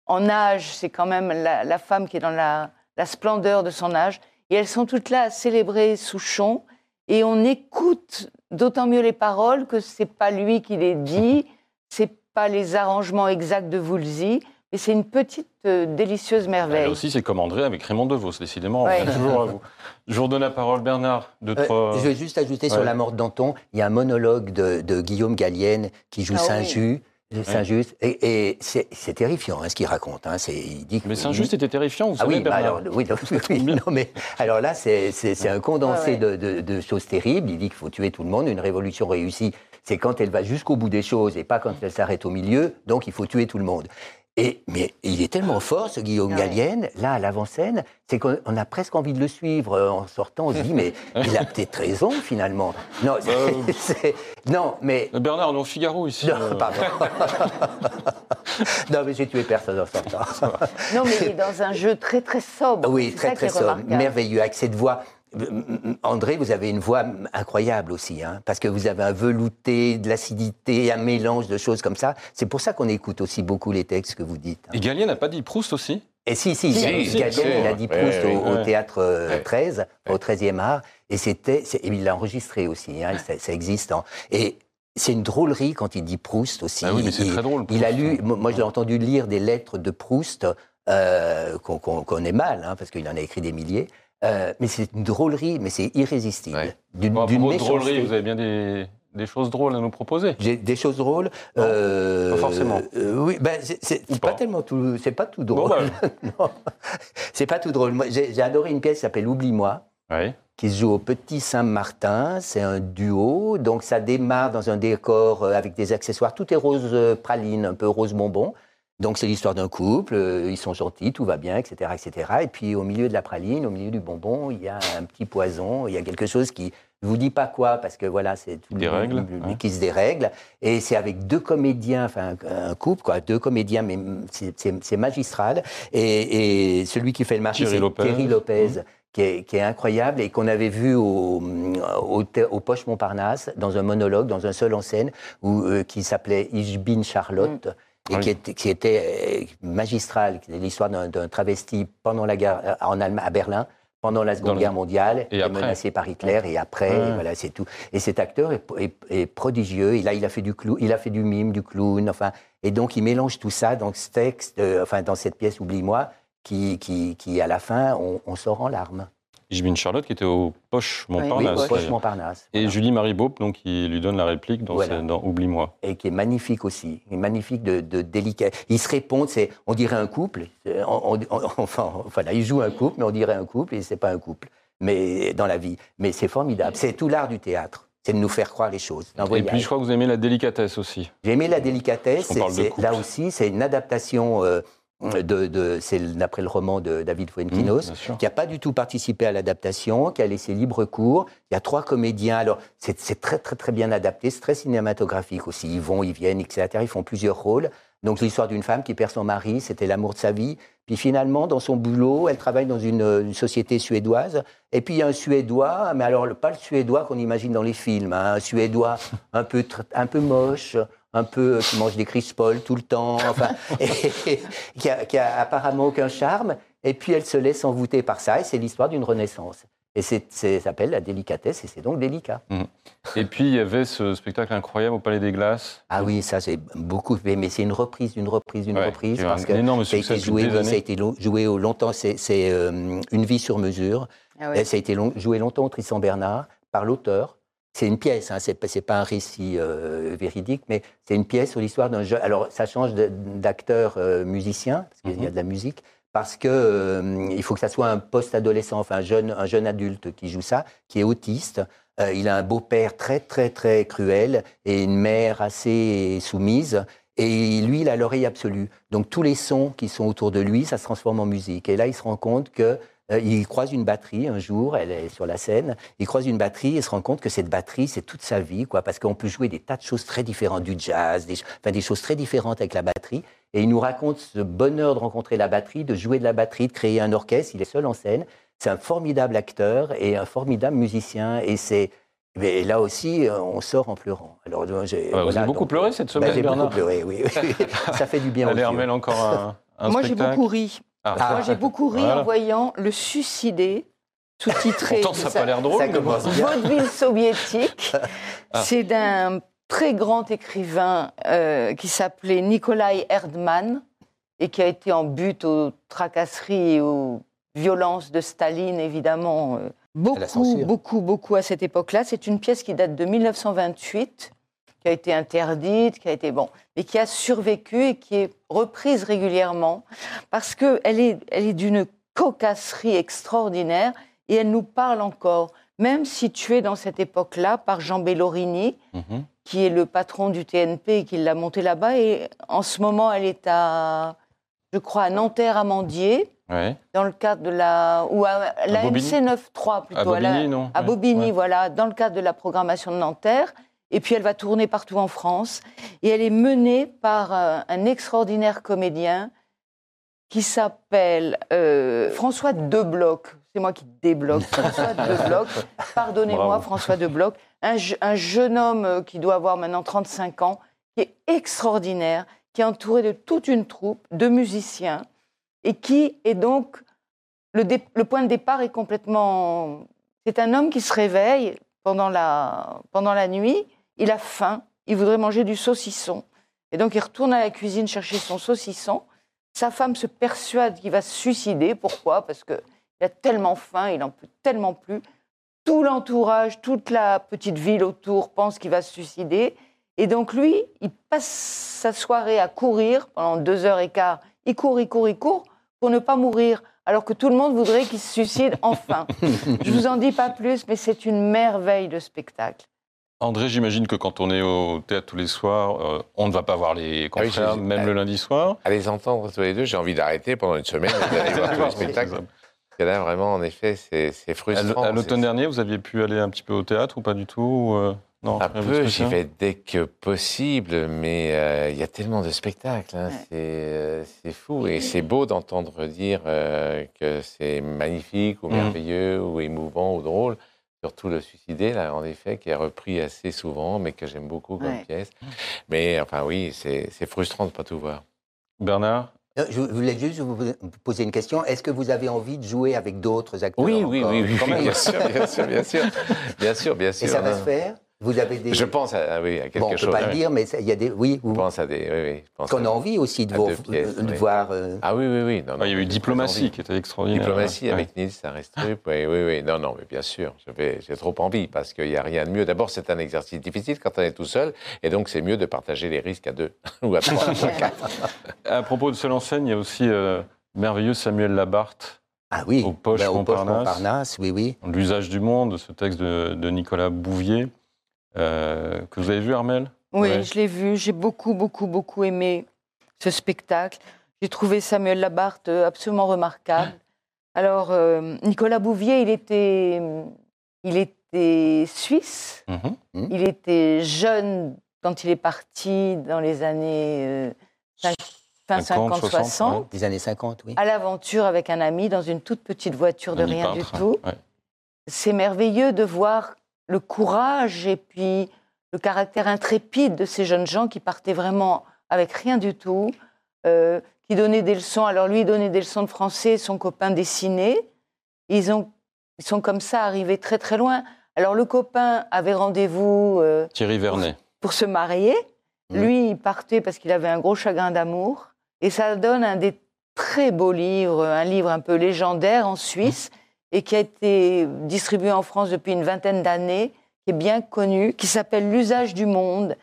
en âge, c'est quand même la, la femme qui est dans la, la splendeur de son âge. Et elles sont toutes là à célébrer Souchon. Et on écoute d'autant mieux les paroles que c'est pas lui qui les dit, c'est pas les arrangements exacts de Woolsey, mais c'est une petite euh, délicieuse Là merveille. aussi, c'est comme André avec Raymond DeVos, décidément. Ouais. on est toujours à vous. Je vous redonne la parole, Bernard. Euh, trois... je vais juste ajouter Ouais. sur la mort de Danton, il y a un monologue de, de Guillaume Gallienne qui joue Ah oui. Saint-Just. Saint-Just, et, et c'est c'est terrifiant hein, ce qu'il raconte. Hein, c'est- il dit que- Mais Saint-Just était terrifiant, vous Ah savez, oui, bah alors, oui, non, oui, oui, non, mais alors là, c'est c'est- c'est un condensé Ouais, De, de- de choses terribles. Il dit qu'il faut tuer tout le monde. Une révolution réussie, c'est quand elle va jusqu'au bout des choses et pas quand elle s'arrête au milieu. Donc, il faut tuer tout le monde. Et, mais il est tellement fort, ce Guillaume Ouais. Gallienne, là, à l'avant-scène, c'est qu'on on a presque envie de le suivre euh, en sortant. On se dit, mais il a peut-être raison, finalement. Non, c'est- non mais Euh, Bernard, on est au Figaro ici. non, euh, pardon. non, mais j'ai tué personne en sortant. Non, mais il est dans un jeu très très sobre. Oui, très très sobre, merveilleux, avec cette voix André, vous avez une voix incroyable aussi, hein, parce que vous avez un velouté, de l'acidité, un mélange de choses comme ça. C'est pour ça qu'on écoute aussi beaucoup les textes que vous dites. hein. Et Gallier n'a pas dit Proust aussi? Et si, si, Si, il a dit Proust ouais, au, théâtre euh, Ouais. 13, Ouais. au 13e art, et c'était, il l'a enregistré aussi, hein, ça, ça existe. hein. Et c'est une drôlerie quand il dit Proust aussi. Ah oui, mais c'est Il- très drôle, Il a Proust. lu, moi je l'ai entendu lire des lettres de Proust euh, qu'on qu'on connaît mal, hein, parce qu'il en a écrit des milliers. Euh, mais c'est une drôlerie, mais c'est irrésistible. Ouais. D'une Bon, drôlerie, vous avez bien des, des choses drôles à nous proposer. J'ai des choses drôles. Non, euh, pas forcément. euh, oui, ben c'est pas. pas. tellement tout. C'est pas tout Bon, drôle. Non, c'est pas tout drôle. Moi, J'ai adoré une pièce qui s'appelle Oublie-moi Oui. qui se joue au Petit Saint-Martin. C'est un duo, donc ça démarre dans un décor avec des accessoires. Tout est rose praline, un peu rose bonbon. Donc c'est l'histoire d'un couple, euh, ils sont gentils, tout va bien, etc., etc. Et puis au milieu de la praline, au milieu du bonbon, il y a un petit poison, il y a quelque chose qui je vous dis pas quoi parce que voilà, c'est tout Des le- règles, le- le- hein. qui se dérègle. Et c'est avec deux comédiens, enfin un, couple quoi, deux comédiens, mais c'est- magistral. Et, et celui qui fait le marché, Thierry c'est Lopez. Thierry Lopez qui est, qui est incroyable et qu'on avait vu au, au, Poche Montparnasse dans un monologue, dans un seul en scène, où, euh, qui s'appelait Ich bin Charlotte. Et Oui. qui était, qui était euh, magistral, qui était l'histoire d'un travesti pendant la guerre euh, en Allemagne, à Berlin, pendant la Seconde le- Guerre mondiale, Et menacé par Hitler, et après, Ouais. et voilà, c'est tout. Et cet acteur est, est- est prodigieux. Et là, il a fait du clou, il a fait du mime, du clown, enfin, et donc il mélange tout ça dans ce texte, euh, enfin, dans cette pièce, oublie-moi, qui, qui, qui, à la fin, on, on sort en larmes. Yves Charlotte qui était au Poche Oui, Montparnasse. Poche. Et voilà. Julie-Marie Beaupe, donc, qui lui donne la réplique dans, Voilà. ce- dans Oublie-moi. et qui est magnifique aussi, est magnifique de, de délicat. Ils se répondent, c'est, on dirait un couple. C'est- on- on- on- enfin, voilà, ils jouent un couple, mais on dirait un couple et c'est pas un couple. Mais dans la vie, mais c'est formidable. C'est tout l'art du théâtre. C'est de nous faire croire les choses. Et voyage. puis, je crois que vous aimez la délicatesse aussi. J'ai aimé la délicatesse. Parle de couple. là aussi, c'est une adaptation euh, de, de- c'est d'après le roman de David Fuenquinos, Mmh, qui n'a pas du tout participé à l'adaptation, qui a laissé libre cours. Il y a trois comédiens. Alors, c'est très, très, très bien adapté. C'est très cinématographique aussi. Ils vont, ils viennent, etc. Ils font plusieurs rôles. Donc, l'histoire d'une femme qui perd son mari, c'était l'amour de sa vie. Puis finalement, dans son boulot, elle travaille dans une, une société suédoise. Et puis il y a un Suédois, mais alors pas le Suédois qu'on imagine dans les films, hein, un Suédois un peu, un peu moche, un peu euh, qui mange des Paul tout le temps, enfin, et, qui, a, qui a apparemment aucun charme. Et puis elle se laisse envoûter par ça, et c'est l'histoire d'une renaissance. Et c'est, c'est- ça s'appelle la délicatesse, et c'est donc délicat. Et puis, il y avait ce spectacle incroyable au Palais des Glaces. Ah oui, ça c'est beaucoup, mais mais c'est une reprise, d'une reprise, d'une Ouais, reprise, parce un que énorme ça a été joué, ça a été joué au longtemps, c'est, c'est, euh, une vie sur mesure. Ah ouais. Ça a été long- joué longtemps au Tristan Bernard par l'auteur. C'est une pièce, hein, c'est pas, un récit euh, véridique, mais c'est une pièce sur l'histoire d'un jeune. Alors, ça change d'acteur euh, musicien, parce qu'il y a Mhm. de la musique, parce que euh, il faut que ça soit un post-adolescent, enfin un jeune, un jeune adulte qui joue ça, qui est autiste. Il a un beau-père très, très, très cruel et une mère assez soumise. Et lui, il a l'oreille absolue. Donc, tous les sons qui sont autour de lui, ça se transforme en musique. Et là, il se rend compte que il croise une batterie un jour, elle est sur la scène, il croise une batterie et se rend compte que cette batterie, c'est toute sa vie, quoi, parce qu'on peut jouer des tas de choses très différentes, du jazz, des, enfin, des choses très différentes avec la batterie. Et il nous raconte ce bonheur de rencontrer la batterie, de jouer de la batterie, de créer un orchestre. Il est seul en scène. C'est un formidable acteur et un formidable musicien. Et c'est mais là aussi, euh, on sort en pleurant. Alors, euh, j'ai- Ah vous avez beaucoup donc, pleuré cette bah, semaine, J'ai beaucoup pleuré, oui. oui. Ça fait du bien Allez. Hermel, encore un, un Moi, j'ai beaucoup ri. Ah, Ah. Moi, j'ai beaucoup ri Voilà. en voyant Le Suicidé, sous-titré. Pourtant, ça n'a pas l'air drôle. Vaudeville soviétique. Ah. C'est d'un très grand écrivain euh, qui s'appelait Nikolai Erdmann et qui a été en but aux tracasseries et aux violences de Staline, évidemment. euh, Beaucoup, beaucoup, beaucoup à cette époque-là. C'est une pièce qui date de 1928, qui a été interdite, qui a été bon, mais qui a survécu et qui est reprise régulièrement parce qu'elle est, elle est d'une cocasserie extraordinaire et elle nous parle encore, même située dans cette époque-là par Jean Bellorini, Mhm. qui est le patron du TNP et qui l'a monté là-bas. Et en ce moment, elle est à, je crois, à Nanterre-Amandier, Ouais. dans le cadre de la. ou à la Bobigny MC 9.3 plutôt. À à la- Bobigny, non à Bobigny, ouais. voilà, dans le cadre de la programmation de Nanterre. Et puis elle va tourner partout en France. Et elle est menée par euh, un extraordinaire comédien qui s'appelle euh, François Debloc. C'est moi qui débloque. François Debloc. Pardonnez-moi. François Debloc. Un, je- un jeune homme euh, qui doit avoir maintenant 35 ans, qui est extraordinaire, qui est entouré de toute une troupe de musiciens et qui est donc. Le, dé- le point de départ est complètement. C'est un homme qui se réveille pendant la, pendant la nuit, il a faim, il voudrait manger du saucisson. Et donc il retourne à la cuisine chercher son saucisson. Sa femme se persuade qu'il va se suicider. Pourquoi? Parce qu'il a tellement faim, il en peut tellement plus. Tout l'entourage, toute la petite ville autour pense qu'il va se suicider. Et donc lui, il passe sa soirée à courir pendant deux heures et quart. Il court, il court, il court pour ne pas mourir, alors que tout le monde voudrait qu'il se suicide enfin. Je vous en dis pas plus, mais c'est une merveille de spectacle. André, j'imagine que quand on est au théâtre tous les soirs, euh, on ne va pas voir les Ah oui, confrères, même le lundi soir. À les entendre tous les deux, j'ai envie d'arrêter pendant une semaine et d'aller voir tous les spectacles. Parce que là, vraiment, en effet, c'est frustrant. à l'automne dernier, vous aviez pu aller un petit peu au théâtre ou pas du tout ou, euh, Non, Un peu, j'y vais dès que possible, mais euh, il y a tellement de spectacles, hein, Ouais. c'est euh, c'est fou. Et c'est beau d'entendre dire euh, que c'est magnifique ou Mhm. merveilleux ou émouvant ou drôle. Surtout le suicidé, là, en effet, qui est repris assez souvent, mais que j'aime beaucoup comme Ouais. pièce. Mais enfin, oui, c'est frustrant de ne pas tout voir. Bernard? Je voulais juste vous poser une question. Est-ce que vous avez envie de jouer avec d'autres acteurs Oui, oui, oui, oui, bien sûr, bien sûr, bien sûr. Bien sûr, bien sûr. Et ça va se faire? Vous avez des. Je pense à, oui, à quelque bon, on ne peut chose. pas oui. le dire, mais il y a des. Oui, Je pense à des. Oui, oui, je pense qu'on à- a envie aussi de, à vous- deux pièces, de oui. voir. euh, Ah oui, oui, oui. Non, non, Ouais, Il y a eu Diplomatie qui était extraordinaire. Diplomatie ouais. avec Nils Arestrup, oui, oui, oui. Non, non, mais bien sûr, j'ai trop envie parce qu'il n'y a rien de mieux. D'abord, c'est un exercice difficile quand on est tout seul, et donc c'est mieux de partager les risques à deux ou à trois ou à quatre. À propos de seule enseigne, il y a aussi euh, merveilleux Samuel Labarthe, Ah oui, Aux poches ben, Montparnasse. Montparnasse, oui, oui. L'usage du monde, ce texte de, de Nicolas Bouvier, euh, que vous avez vu, Armel? Oui, Ouais. je l'ai vu. J'ai beaucoup, beaucoup, beaucoup aimé ce spectacle. J'ai trouvé Samuel Labarthe euh, absolument remarquable. Alors, euh, Nicolas Bouvier, il était, il était suisse. Mhm. Il était jeune quand il est parti dans les années euh, cinq- fin 50, 50, 60, 60, Des années 50, oui. à l'aventure avec un ami dans une toute petite voiture de Un rien du tout. ouais. C'est merveilleux de voir le courage et puis le caractère intrépide de ces jeunes gens qui partaient vraiment avec rien du tout, euh, qui donnaient des leçons. Alors lui, il donnait des leçons de français, son copain dessinait. Ils, ont, ils sont comme ça arrivés très très loin. Alors le copain avait rendez-vous euh, Thierry Vernet. pour se marier. Mhm. Lui, il partait parce qu'il avait un gros chagrin d'amour. Et ça donne un des très beaux livres, un livre un peu légendaire en Suisse et qui a été distribué en France depuis une vingtaine d'années, qui est bien connu, qui s'appelle L'usage du monde.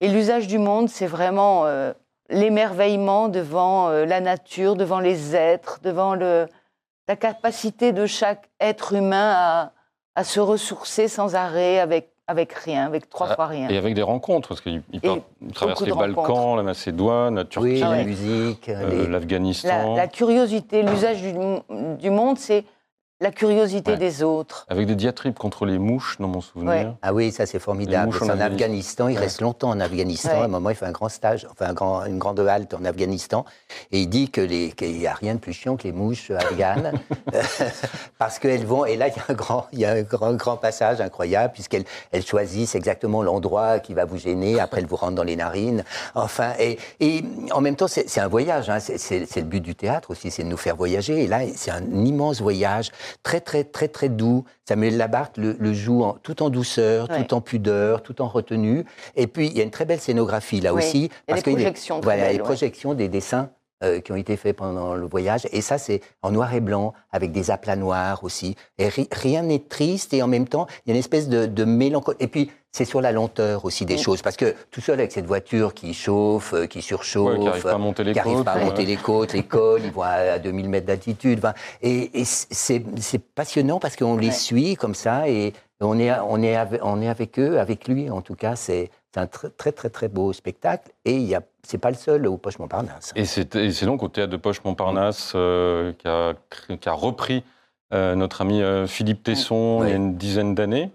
Et l'usage du monde, c'est vraiment euh, l'émerveillement devant euh, la nature, devant les êtres, devant le, la capacité de chaque être humain à, à se ressourcer sans arrêt avec, avec rien, avec trois Ah, fois rien. Et avec des rencontres, parce qu'il traverse les Balkans, rencontres. la Macédoine, la Turquie, Oui, la musique, euh, La, l'Afghanistan. la curiosité, l'usage du, du monde, c'est la curiosité Ouais. des autres. Avec des diatribes contre les mouches, dans mon souvenir. Ouais. Ah oui, ça c'est formidable. en C'est en Afghanistan. Afghanistan, il Ouais. reste longtemps en Afghanistan. Ouais. À un moment, il fait un grand stage, enfin un grand- une grande halte en Afghanistan. Et il dit que les- qu'il n'y a rien de plus chiant que les mouches afghanes. parce qu'elles vont, et là il y a un grand, il y a un grand, grand passage incroyable, puisqu'elles elles choisissent exactement l'endroit qui va vous gêner, après elles vous rentrent dans les narines. Enfin, et, et en même temps, c'est un voyage, hein. c'est le but du théâtre aussi, c'est de nous faire voyager. Et là, c'est un immense voyage, très, très, très, très doux. Samuel Labarthe le, le joue en- tout en douceur, Ouais. tout en pudeur, tout en retenue. Et puis, il y a une très belle scénographie là Oui. aussi. Y a des projections très Voilà, belles, les ouais. projections des dessins euh, qui ont été faits pendant le voyage. Et ça, c'est en noir et blanc, avec des aplats noirs aussi. Et ri- rien n'est triste, et en même temps, il y a une espèce de, de mélancolie. Et puis, c'est sur la lenteur aussi des Oui. choses. Parce que tout seul avec cette voiture qui chauffe, euh, qui surchauffe, Ouais, qui n'arrive pas à monter les côtes. pas à ouais. monter les côtes, les cols, ils vont à, à 2000 mètres d'altitude. Et et c'est passionnant parce qu'on les Ouais. suit comme ça et on est, on est, avec, on est avec eux, avec lui en tout cas. C'est un tr- très, très, très beau spectacle. Et il y a- c'est pas le seul au Poche Montparnasse. Et c'est donc au théâtre de Poche Montparnasse euh, qu'a repris euh, notre ami euh, Philippe Tesson il y a une dizaine d'années.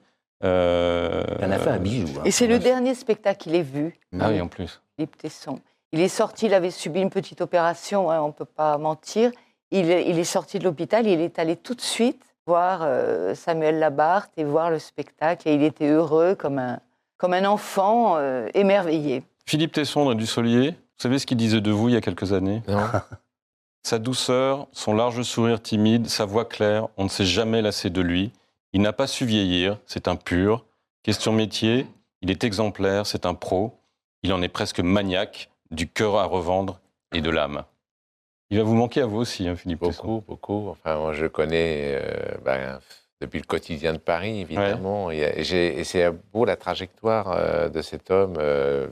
Euh, Il en a fait un bijou. hein. Et c'est le dernier spectacle qu'il ait vu, Ah oui, en plus. Philippe Tesson. Il est sorti, il avait subi une petite opération, hein, on ne peut pas mentir. Il, est- il est sorti de l'hôpital, il est allé tout de suite voir euh, Samuel Labarthe et voir le spectacle. Et il était heureux comme un, comme un enfant euh, émerveillé. Philippe Tesson du Dussolier, vous savez ce qu'il disait de vous il y a quelques années? Non Sa douceur, son large sourire timide, sa voix claire, on ne s'est jamais lassé de lui. Il n'a pas su vieillir, c'est un pur. Question métier, il est exemplaire, c'est un pro. Il en est presque maniaque, du cœur à revendre et de l'âme. Il va vous manquer à vous aussi, hein, Philippe. Beaucoup, beaucoup. Enfin, moi, je connais euh, ben, depuis le quotidien de Paris, évidemment. Et c'est beau la trajectoire euh, de cet homme euh,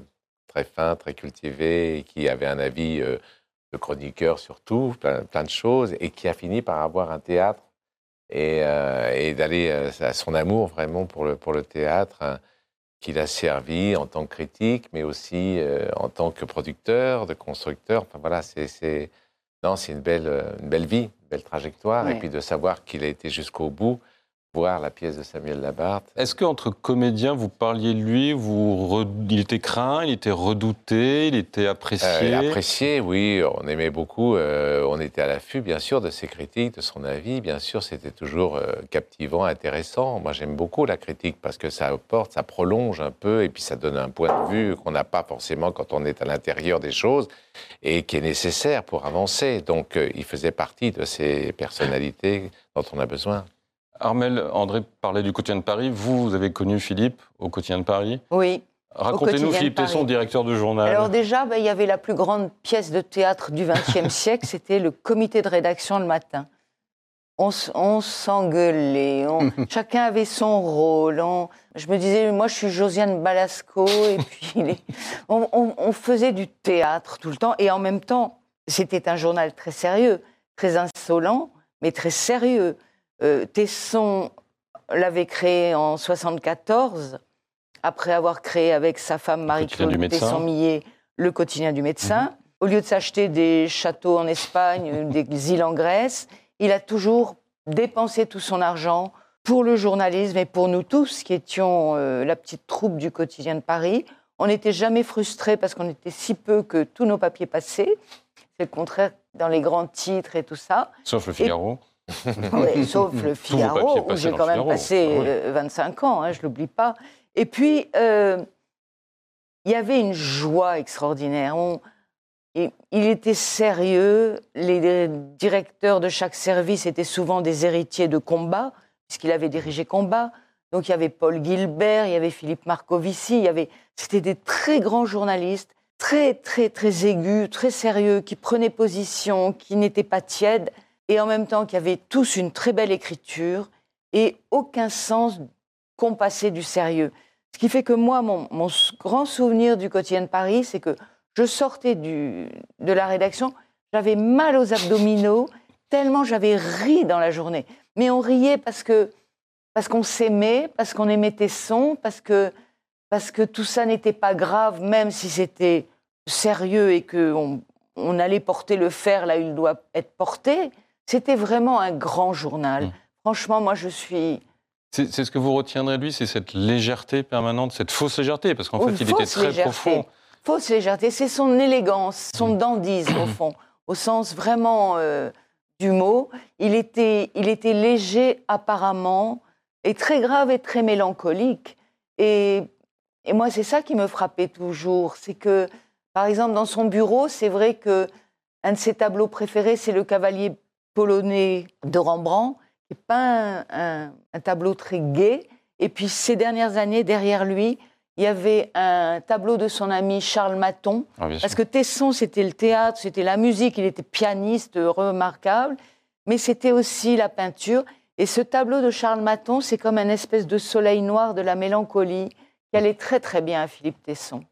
très fin, très cultivé, et qui avait un avis de chroniqueur sur tout, plein, plein de choses, et qui a fini par avoir un théâtre et, euh, et d'aller euh, à son amour vraiment pour le, pour le théâtre. hein, qu'il a servi en tant que critique, mais aussi euh, en tant que producteur, de constructeur. Enfin voilà, c'est c'est- non, c'est une belle, une belle vie, une belle trajectoire, et puis de savoir qu'il a été jusqu'au bout, voir la pièce de Samuel Labarthe. Est-ce qu'entre comédiens, vous parliez de lui, vous re- il était craint, il était redouté, il était apprécié? Euh, apprécié, oui, on aimait beaucoup. euh, on était à l'affût, bien sûr, de ses critiques, de son avis. Bien sûr, c'était toujours euh, captivant, intéressant. Moi, j'aime beaucoup la critique parce que ça apporte, ça prolonge un peu et puis ça donne un point de vue qu'on n'a pas forcément quand on est à l'intérieur des choses et qui est nécessaire pour avancer. Donc, euh, il faisait partie de ces personnalités dont on a besoin. Armel, André parlait du quotidien de Paris. Vous, vous avez connu Philippe au quotidien de Paris. Oui. Racontez-nous Philippe Tesson, directeur de journal. Alors déjà, ben, il y avait la plus grande pièce de théâtre du XXe siècle, c'était le comité de rédaction le matin. On, s'engueulait, chacun avait son rôle. on- je me disais, moi je suis Josiane Balasco, et puis les- on, on- on faisait du théâtre tout le temps, et en même temps, c'était un journal très sérieux, très insolent, mais très sérieux. Euh, Tesson l'avait créé en 74, après avoir créé avec sa femme Marie-Claude. Tesson-Millet le quotidien du médecin. Au lieu de s'acheter des châteaux en Espagne, des îles en Grèce, il a toujours dépensé tout son argent pour le journalisme et pour nous tous qui étions euh, la petite troupe du quotidien de Paris. On n'était jamais frustrés parce qu'on était si peu que tous nos papiers passaient. C'est le contraire dans les grands titres et tout ça. Sauf le Figaro. Ouais, sauf le Figaro, où j'ai quand même Figaro. passé Ah oui. euh, 25 ans, hein, je ne l'oublie pas. Et puis, euh, il y avait une joie extraordinaire. On- il, il était sérieux. Les, les directeurs de chaque service étaient souvent des héritiers de combat, puisqu'il avait dirigé combat. Donc il y avait Paul Gilbert, il y avait Philippe Marcovici, il y avait, c'était des très grands journalistes, très très très aigus, très sérieux, qui prenaient position, qui n'étaient pas tièdes, et en même temps qui avaient tous une très belle écriture et aucun sens passait du sérieux. Ce qui fait que moi, mon, grand souvenir du quotidien de Paris, c'est que je sortais de la rédaction, j'avais mal aux abdominaux, tellement j'avais ri dans la journée. Mais on riait parce que parce qu'on s'aimait, parce qu'on aimait Tesson, parce que parce que tout ça n'était pas grave, même si c'était sérieux et que on allait porter le fer là où il doit être porté. C'était vraiment un grand journal. Mm. Franchement, moi, je suis C'est ce que vous retiendrez de lui, c'est cette légèreté permanente, cette fausse légèreté, parce qu'en Oh, fait, il était très légèreté. profond. Fausse légèreté, c'est son élégance, son dandisme au fond, au sens vraiment euh, du mot. Il était, il était léger apparemment, et très grave et très mélancolique. Et, et moi, c'est ça qui me frappait toujours, c'est que, par exemple, dans son bureau, c'est vrai que un de ses tableaux préférés, c'est le cavalier polonais de Rembrandt, qui n'est pas un, un- un tableau très gai. Et puis, ces dernières années, derrière lui, il y avait un tableau de son ami Charles Maton, Ah, parce que Tesson, c'était le théâtre, c'était la musique, il était pianiste remarquable, mais c'était aussi la peinture. Et ce tableau de Charles Maton, c'est comme un espèce de soleil noir de la mélancolie qui allait très très bien à Philippe Tesson.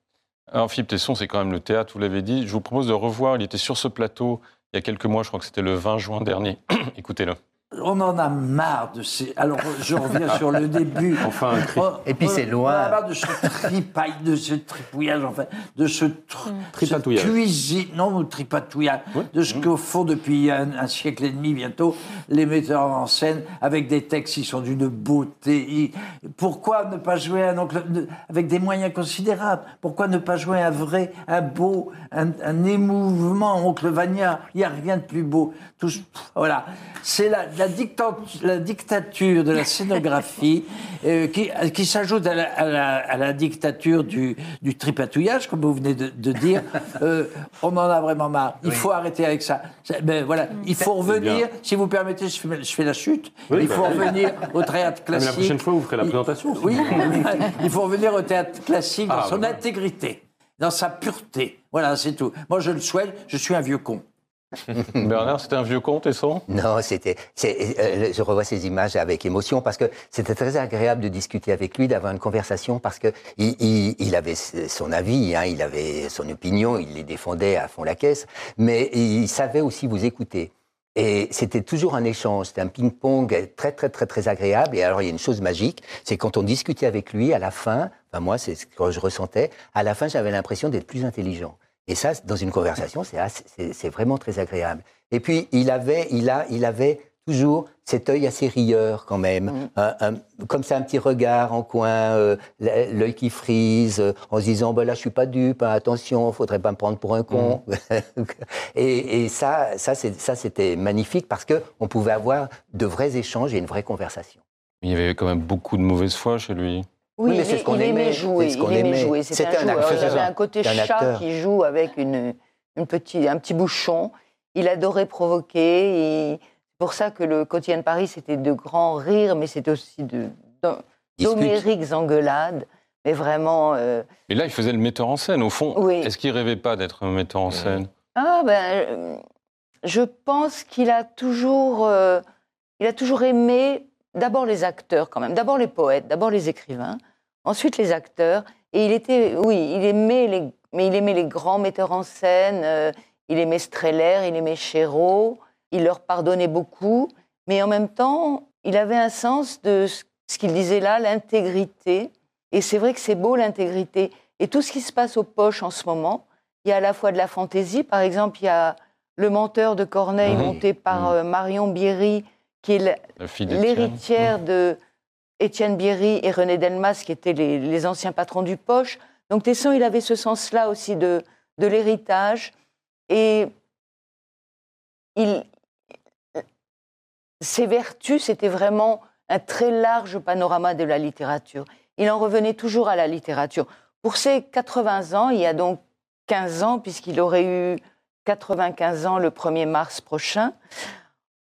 Alors Philippe Tesson, c'est quand même le théâtre, vous l'avez dit. Je vous propose de revoir, il était sur ce plateau il y a quelques mois, je crois que c'était le 20 juin dernier. Écoutez-le. On en a marre de ces. Alors, je reviens sur le début. Enfin, un cri. On- Et puis, c'est on- loin. On en a marre de ce tripaille, de ce tripouillage, enfin, de ce tr- Tripatouillage. cette cuisine, non, ou tripatouillage, de ce qu'au fond, depuis un, un siècle et demi bientôt, les metteurs en scène, avec des textes qui sont d'une beauté. Pourquoi ne pas jouer un oncle avec des moyens considérables? Pourquoi ne pas jouer un vrai, un beau, un, un émouvement, oncle Vania? Il n'y a rien de plus beau. Tout, voilà. C'est la, la, la dictature de la scénographie euh, qui, qui s'ajoute à la, à à la dictature du, du tripatouillage, comme vous venez de, de dire. Euh, on en a vraiment marre. Il faut arrêter avec ça. Ben, voilà. Il faut revenir, si vous permettez, je fais, je fais la chute. Oui, il bah, faut revenir au théâtre mais la classique. prochaine fois, vous ferez la présentation. Oui, il faut revenir au théâtre classique dans Ah, son bah intégrité, dans sa pureté. Voilà, c'est tout. Moi, je le souhaite, je suis un vieux con. Bernard, c'était un vieux conte et son Non, c'était. euh, je revois ces images avec émotion parce que c'était très agréable de discuter avec lui, d'avoir une conversation parce que il avait son avis, hein, il avait son opinion, il les défendait à fond la caisse, mais il savait aussi vous écouter. Et c'était toujours un échange, c'était un ping-pong très très très très agréable. Et alors il y a une chose magique, c'est quand on discutait avec lui à la fin, enfin moi c'est ce que je ressentais, à la fin j'avais l'impression d'être plus intelligent. Et ça, dans une conversation, c'est assez- c'est c'est vraiment très agréable. Et puis, il avait, il a, il avait toujours cet œil assez rieur quand même, Un- un- comme ça un petit regard en coin, euh, l'œil qui frise, euh, en se disant bah là je suis pas dupe, hein, attention, faudrait pas me prendre pour un con. et, et ça, ça c'est- ça c'était magnifique parce que on pouvait avoir de vrais échanges et une vraie conversation. Il y avait quand même beaucoup de mauvaise foi chez lui. Oui, Oui, mais c'est ce qu'on aimait aimait, jouer. c'est ce qu'on il aimait jouer. C'était un acteur. Il avait un côté un chat acteur. qui joue avec une, une petite, un petit bouchon. Il adorait provoquer. et C'est pour ça que le quotidien de Paris, c'était de grands rires, mais c'était aussi de, d'homériques engueulades. Mais vraiment. euh, Et là, il faisait le metteur en scène. Au fond, Oui. est-ce qu'il rêvait pas d'être un metteur en scène? Ah ben, je pense qu'il a toujours, euh, il a toujours aimé d'abord les acteurs quand même, d'abord les poètes, d'abord les écrivains, ensuite les acteurs. Et il était, oui, il aimait les, mais il aimait les grands metteurs en scène. euh, il aimait Streller, il aimait Chéreau. Il leur pardonnait beaucoup, mais en même temps, il avait un sens de ce qu'il disait là, l'intégrité. Et c'est vrai que c'est beau l'intégrité. Et tout ce qui se passe aux poches en ce moment, il y a à la fois de la fantaisie. Par exemple, il y a Le menteur de Corneille, monté par euh, Marion Bierry, qui est l'héritière de Étienne Bierry et René Delmas, qui étaient les, anciens patrons du Poche. Donc Tesson, il avait ce sens-là aussi de, de l'héritage. Et il, ses vertus, c'était vraiment un très large panorama de la littérature. Il en revenait toujours à la littérature. Pour ses 80 ans, il y a donc 15 ans, puisqu'il aurait eu 95 ans le 1er mars prochain,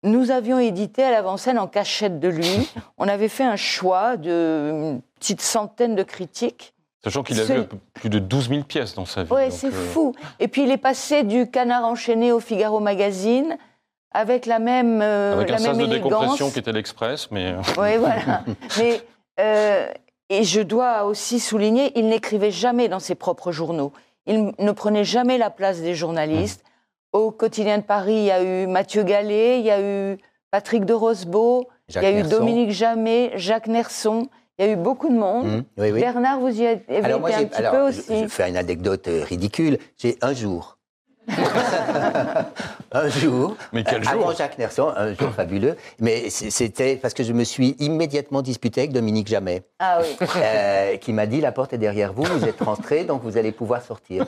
nous avions édité à l'avant-scène en cachette de lui. On avait fait un choix d'une petite centaine de critiques. Sachant qu'il a C'est- vu un peu plus de 12 000 pièces dans sa vie. Oui, c'est euh, fou. Et puis il est passé du canard enchaîné au Figaro Magazine avec la même, euh, Avec la un sas même de élégance. décompression qui était l'Express, mais... euh, Oui, voilà. Mais, euh, et je dois aussi souligner, il n'écrivait jamais dans ses propres journaux. Il ne prenait jamais la place des journalistes. Au quotidien de Paris, il y a eu Mathieu Gallet, il y a eu Patrick de Rosbeau, il y a eu Nerson. Dominique Jamet, Jacques Nerson. Il y a eu beaucoup de monde. Oui, oui. Bernard, vous y avez été Alors moi, un petit alors, peu je- aussi. Je fais une anecdote euh, ridicule. J'ai un jour, un jour, Mais quel euh, jour avant Jacques Nerson, un jour fabuleux. Mais c'était parce que je me suis immédiatement disputé avec Dominique Jamet, Ah oui. euh, qui m'a dit la porte est derrière vous, vous êtes rentré, donc vous allez pouvoir sortir.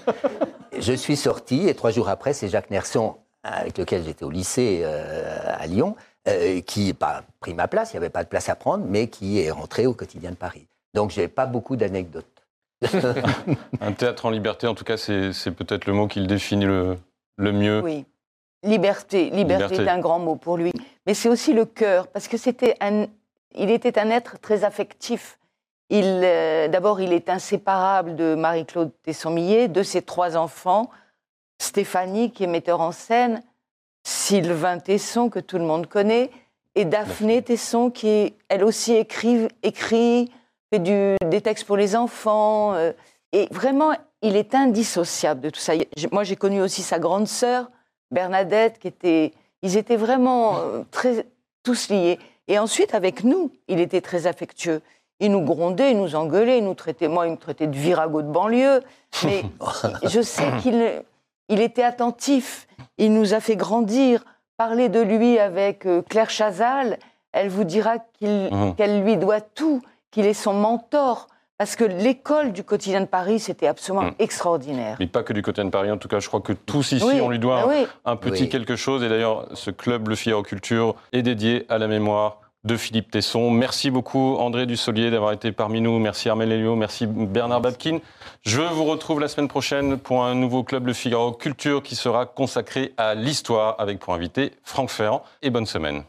Je suis sorti et trois jours après, c'est Jacques Nerson, avec lequel j'étais au lycée euh, à Lyon, euh, qui n'a pas pris ma place, il n'y avait pas de place à prendre, mais qui est rentré au quotidien de Paris. Donc j'ai pas beaucoup d'anecdotes. Un théâtre en liberté, en tout cas, c'est peut-être le mot qui le définit le, le mieux. Oui. Liberté, liberté, Liberté. est un grand mot pour lui. Mais c'est aussi le cœur, parce que c'était un, il était un être très affectif. Il, euh, d'abord, il est inséparable de Marie-Claude Tesson-Millet, de ses trois enfants, Stéphanie, qui est metteur en scène, Sylvain Tesson, que tout le monde connaît, et Daphné Tesson, qui, elle aussi, écrit, écrit fait du- des textes pour les enfants. euh, et vraiment, il est indissociable de tout ça. Moi, j'ai connu aussi sa grande sœur, Bernadette, qui était. Ils étaient vraiment euh, très, tous liés. Et ensuite, avec nous, il était très affectueux. Il nous grondait, il nous engueulait, il nous traitait, moi, il me traitait de virago de banlieue. Mais je sais qu'il il était attentif. Il nous a fait grandir. Parler de lui avec euh, Claire Chazal, elle vous dira Mhm. qu'elle lui doit tout, qu'il est son mentor. Parce que l'école du quotidien de Paris, c'était absolument Mhm. extraordinaire. Mais pas que du côté de Paris, en tout cas, je crois que tous ici, Oui, on lui doit bah oui. un petit Oui. quelque chose. Et d'ailleurs, ce club Le Figaro Culture est dédié à la mémoire de Philippe Tesson. Merci beaucoup, André Dussolier, d'avoir été parmi nous. Merci, Armel Elio. Merci, Bernard Babkin. Je vous retrouve la semaine prochaine pour un nouveau club Le Figaro Culture qui sera consacré à l'histoire avec pour invité Franck Ferrand. Et bonne semaine.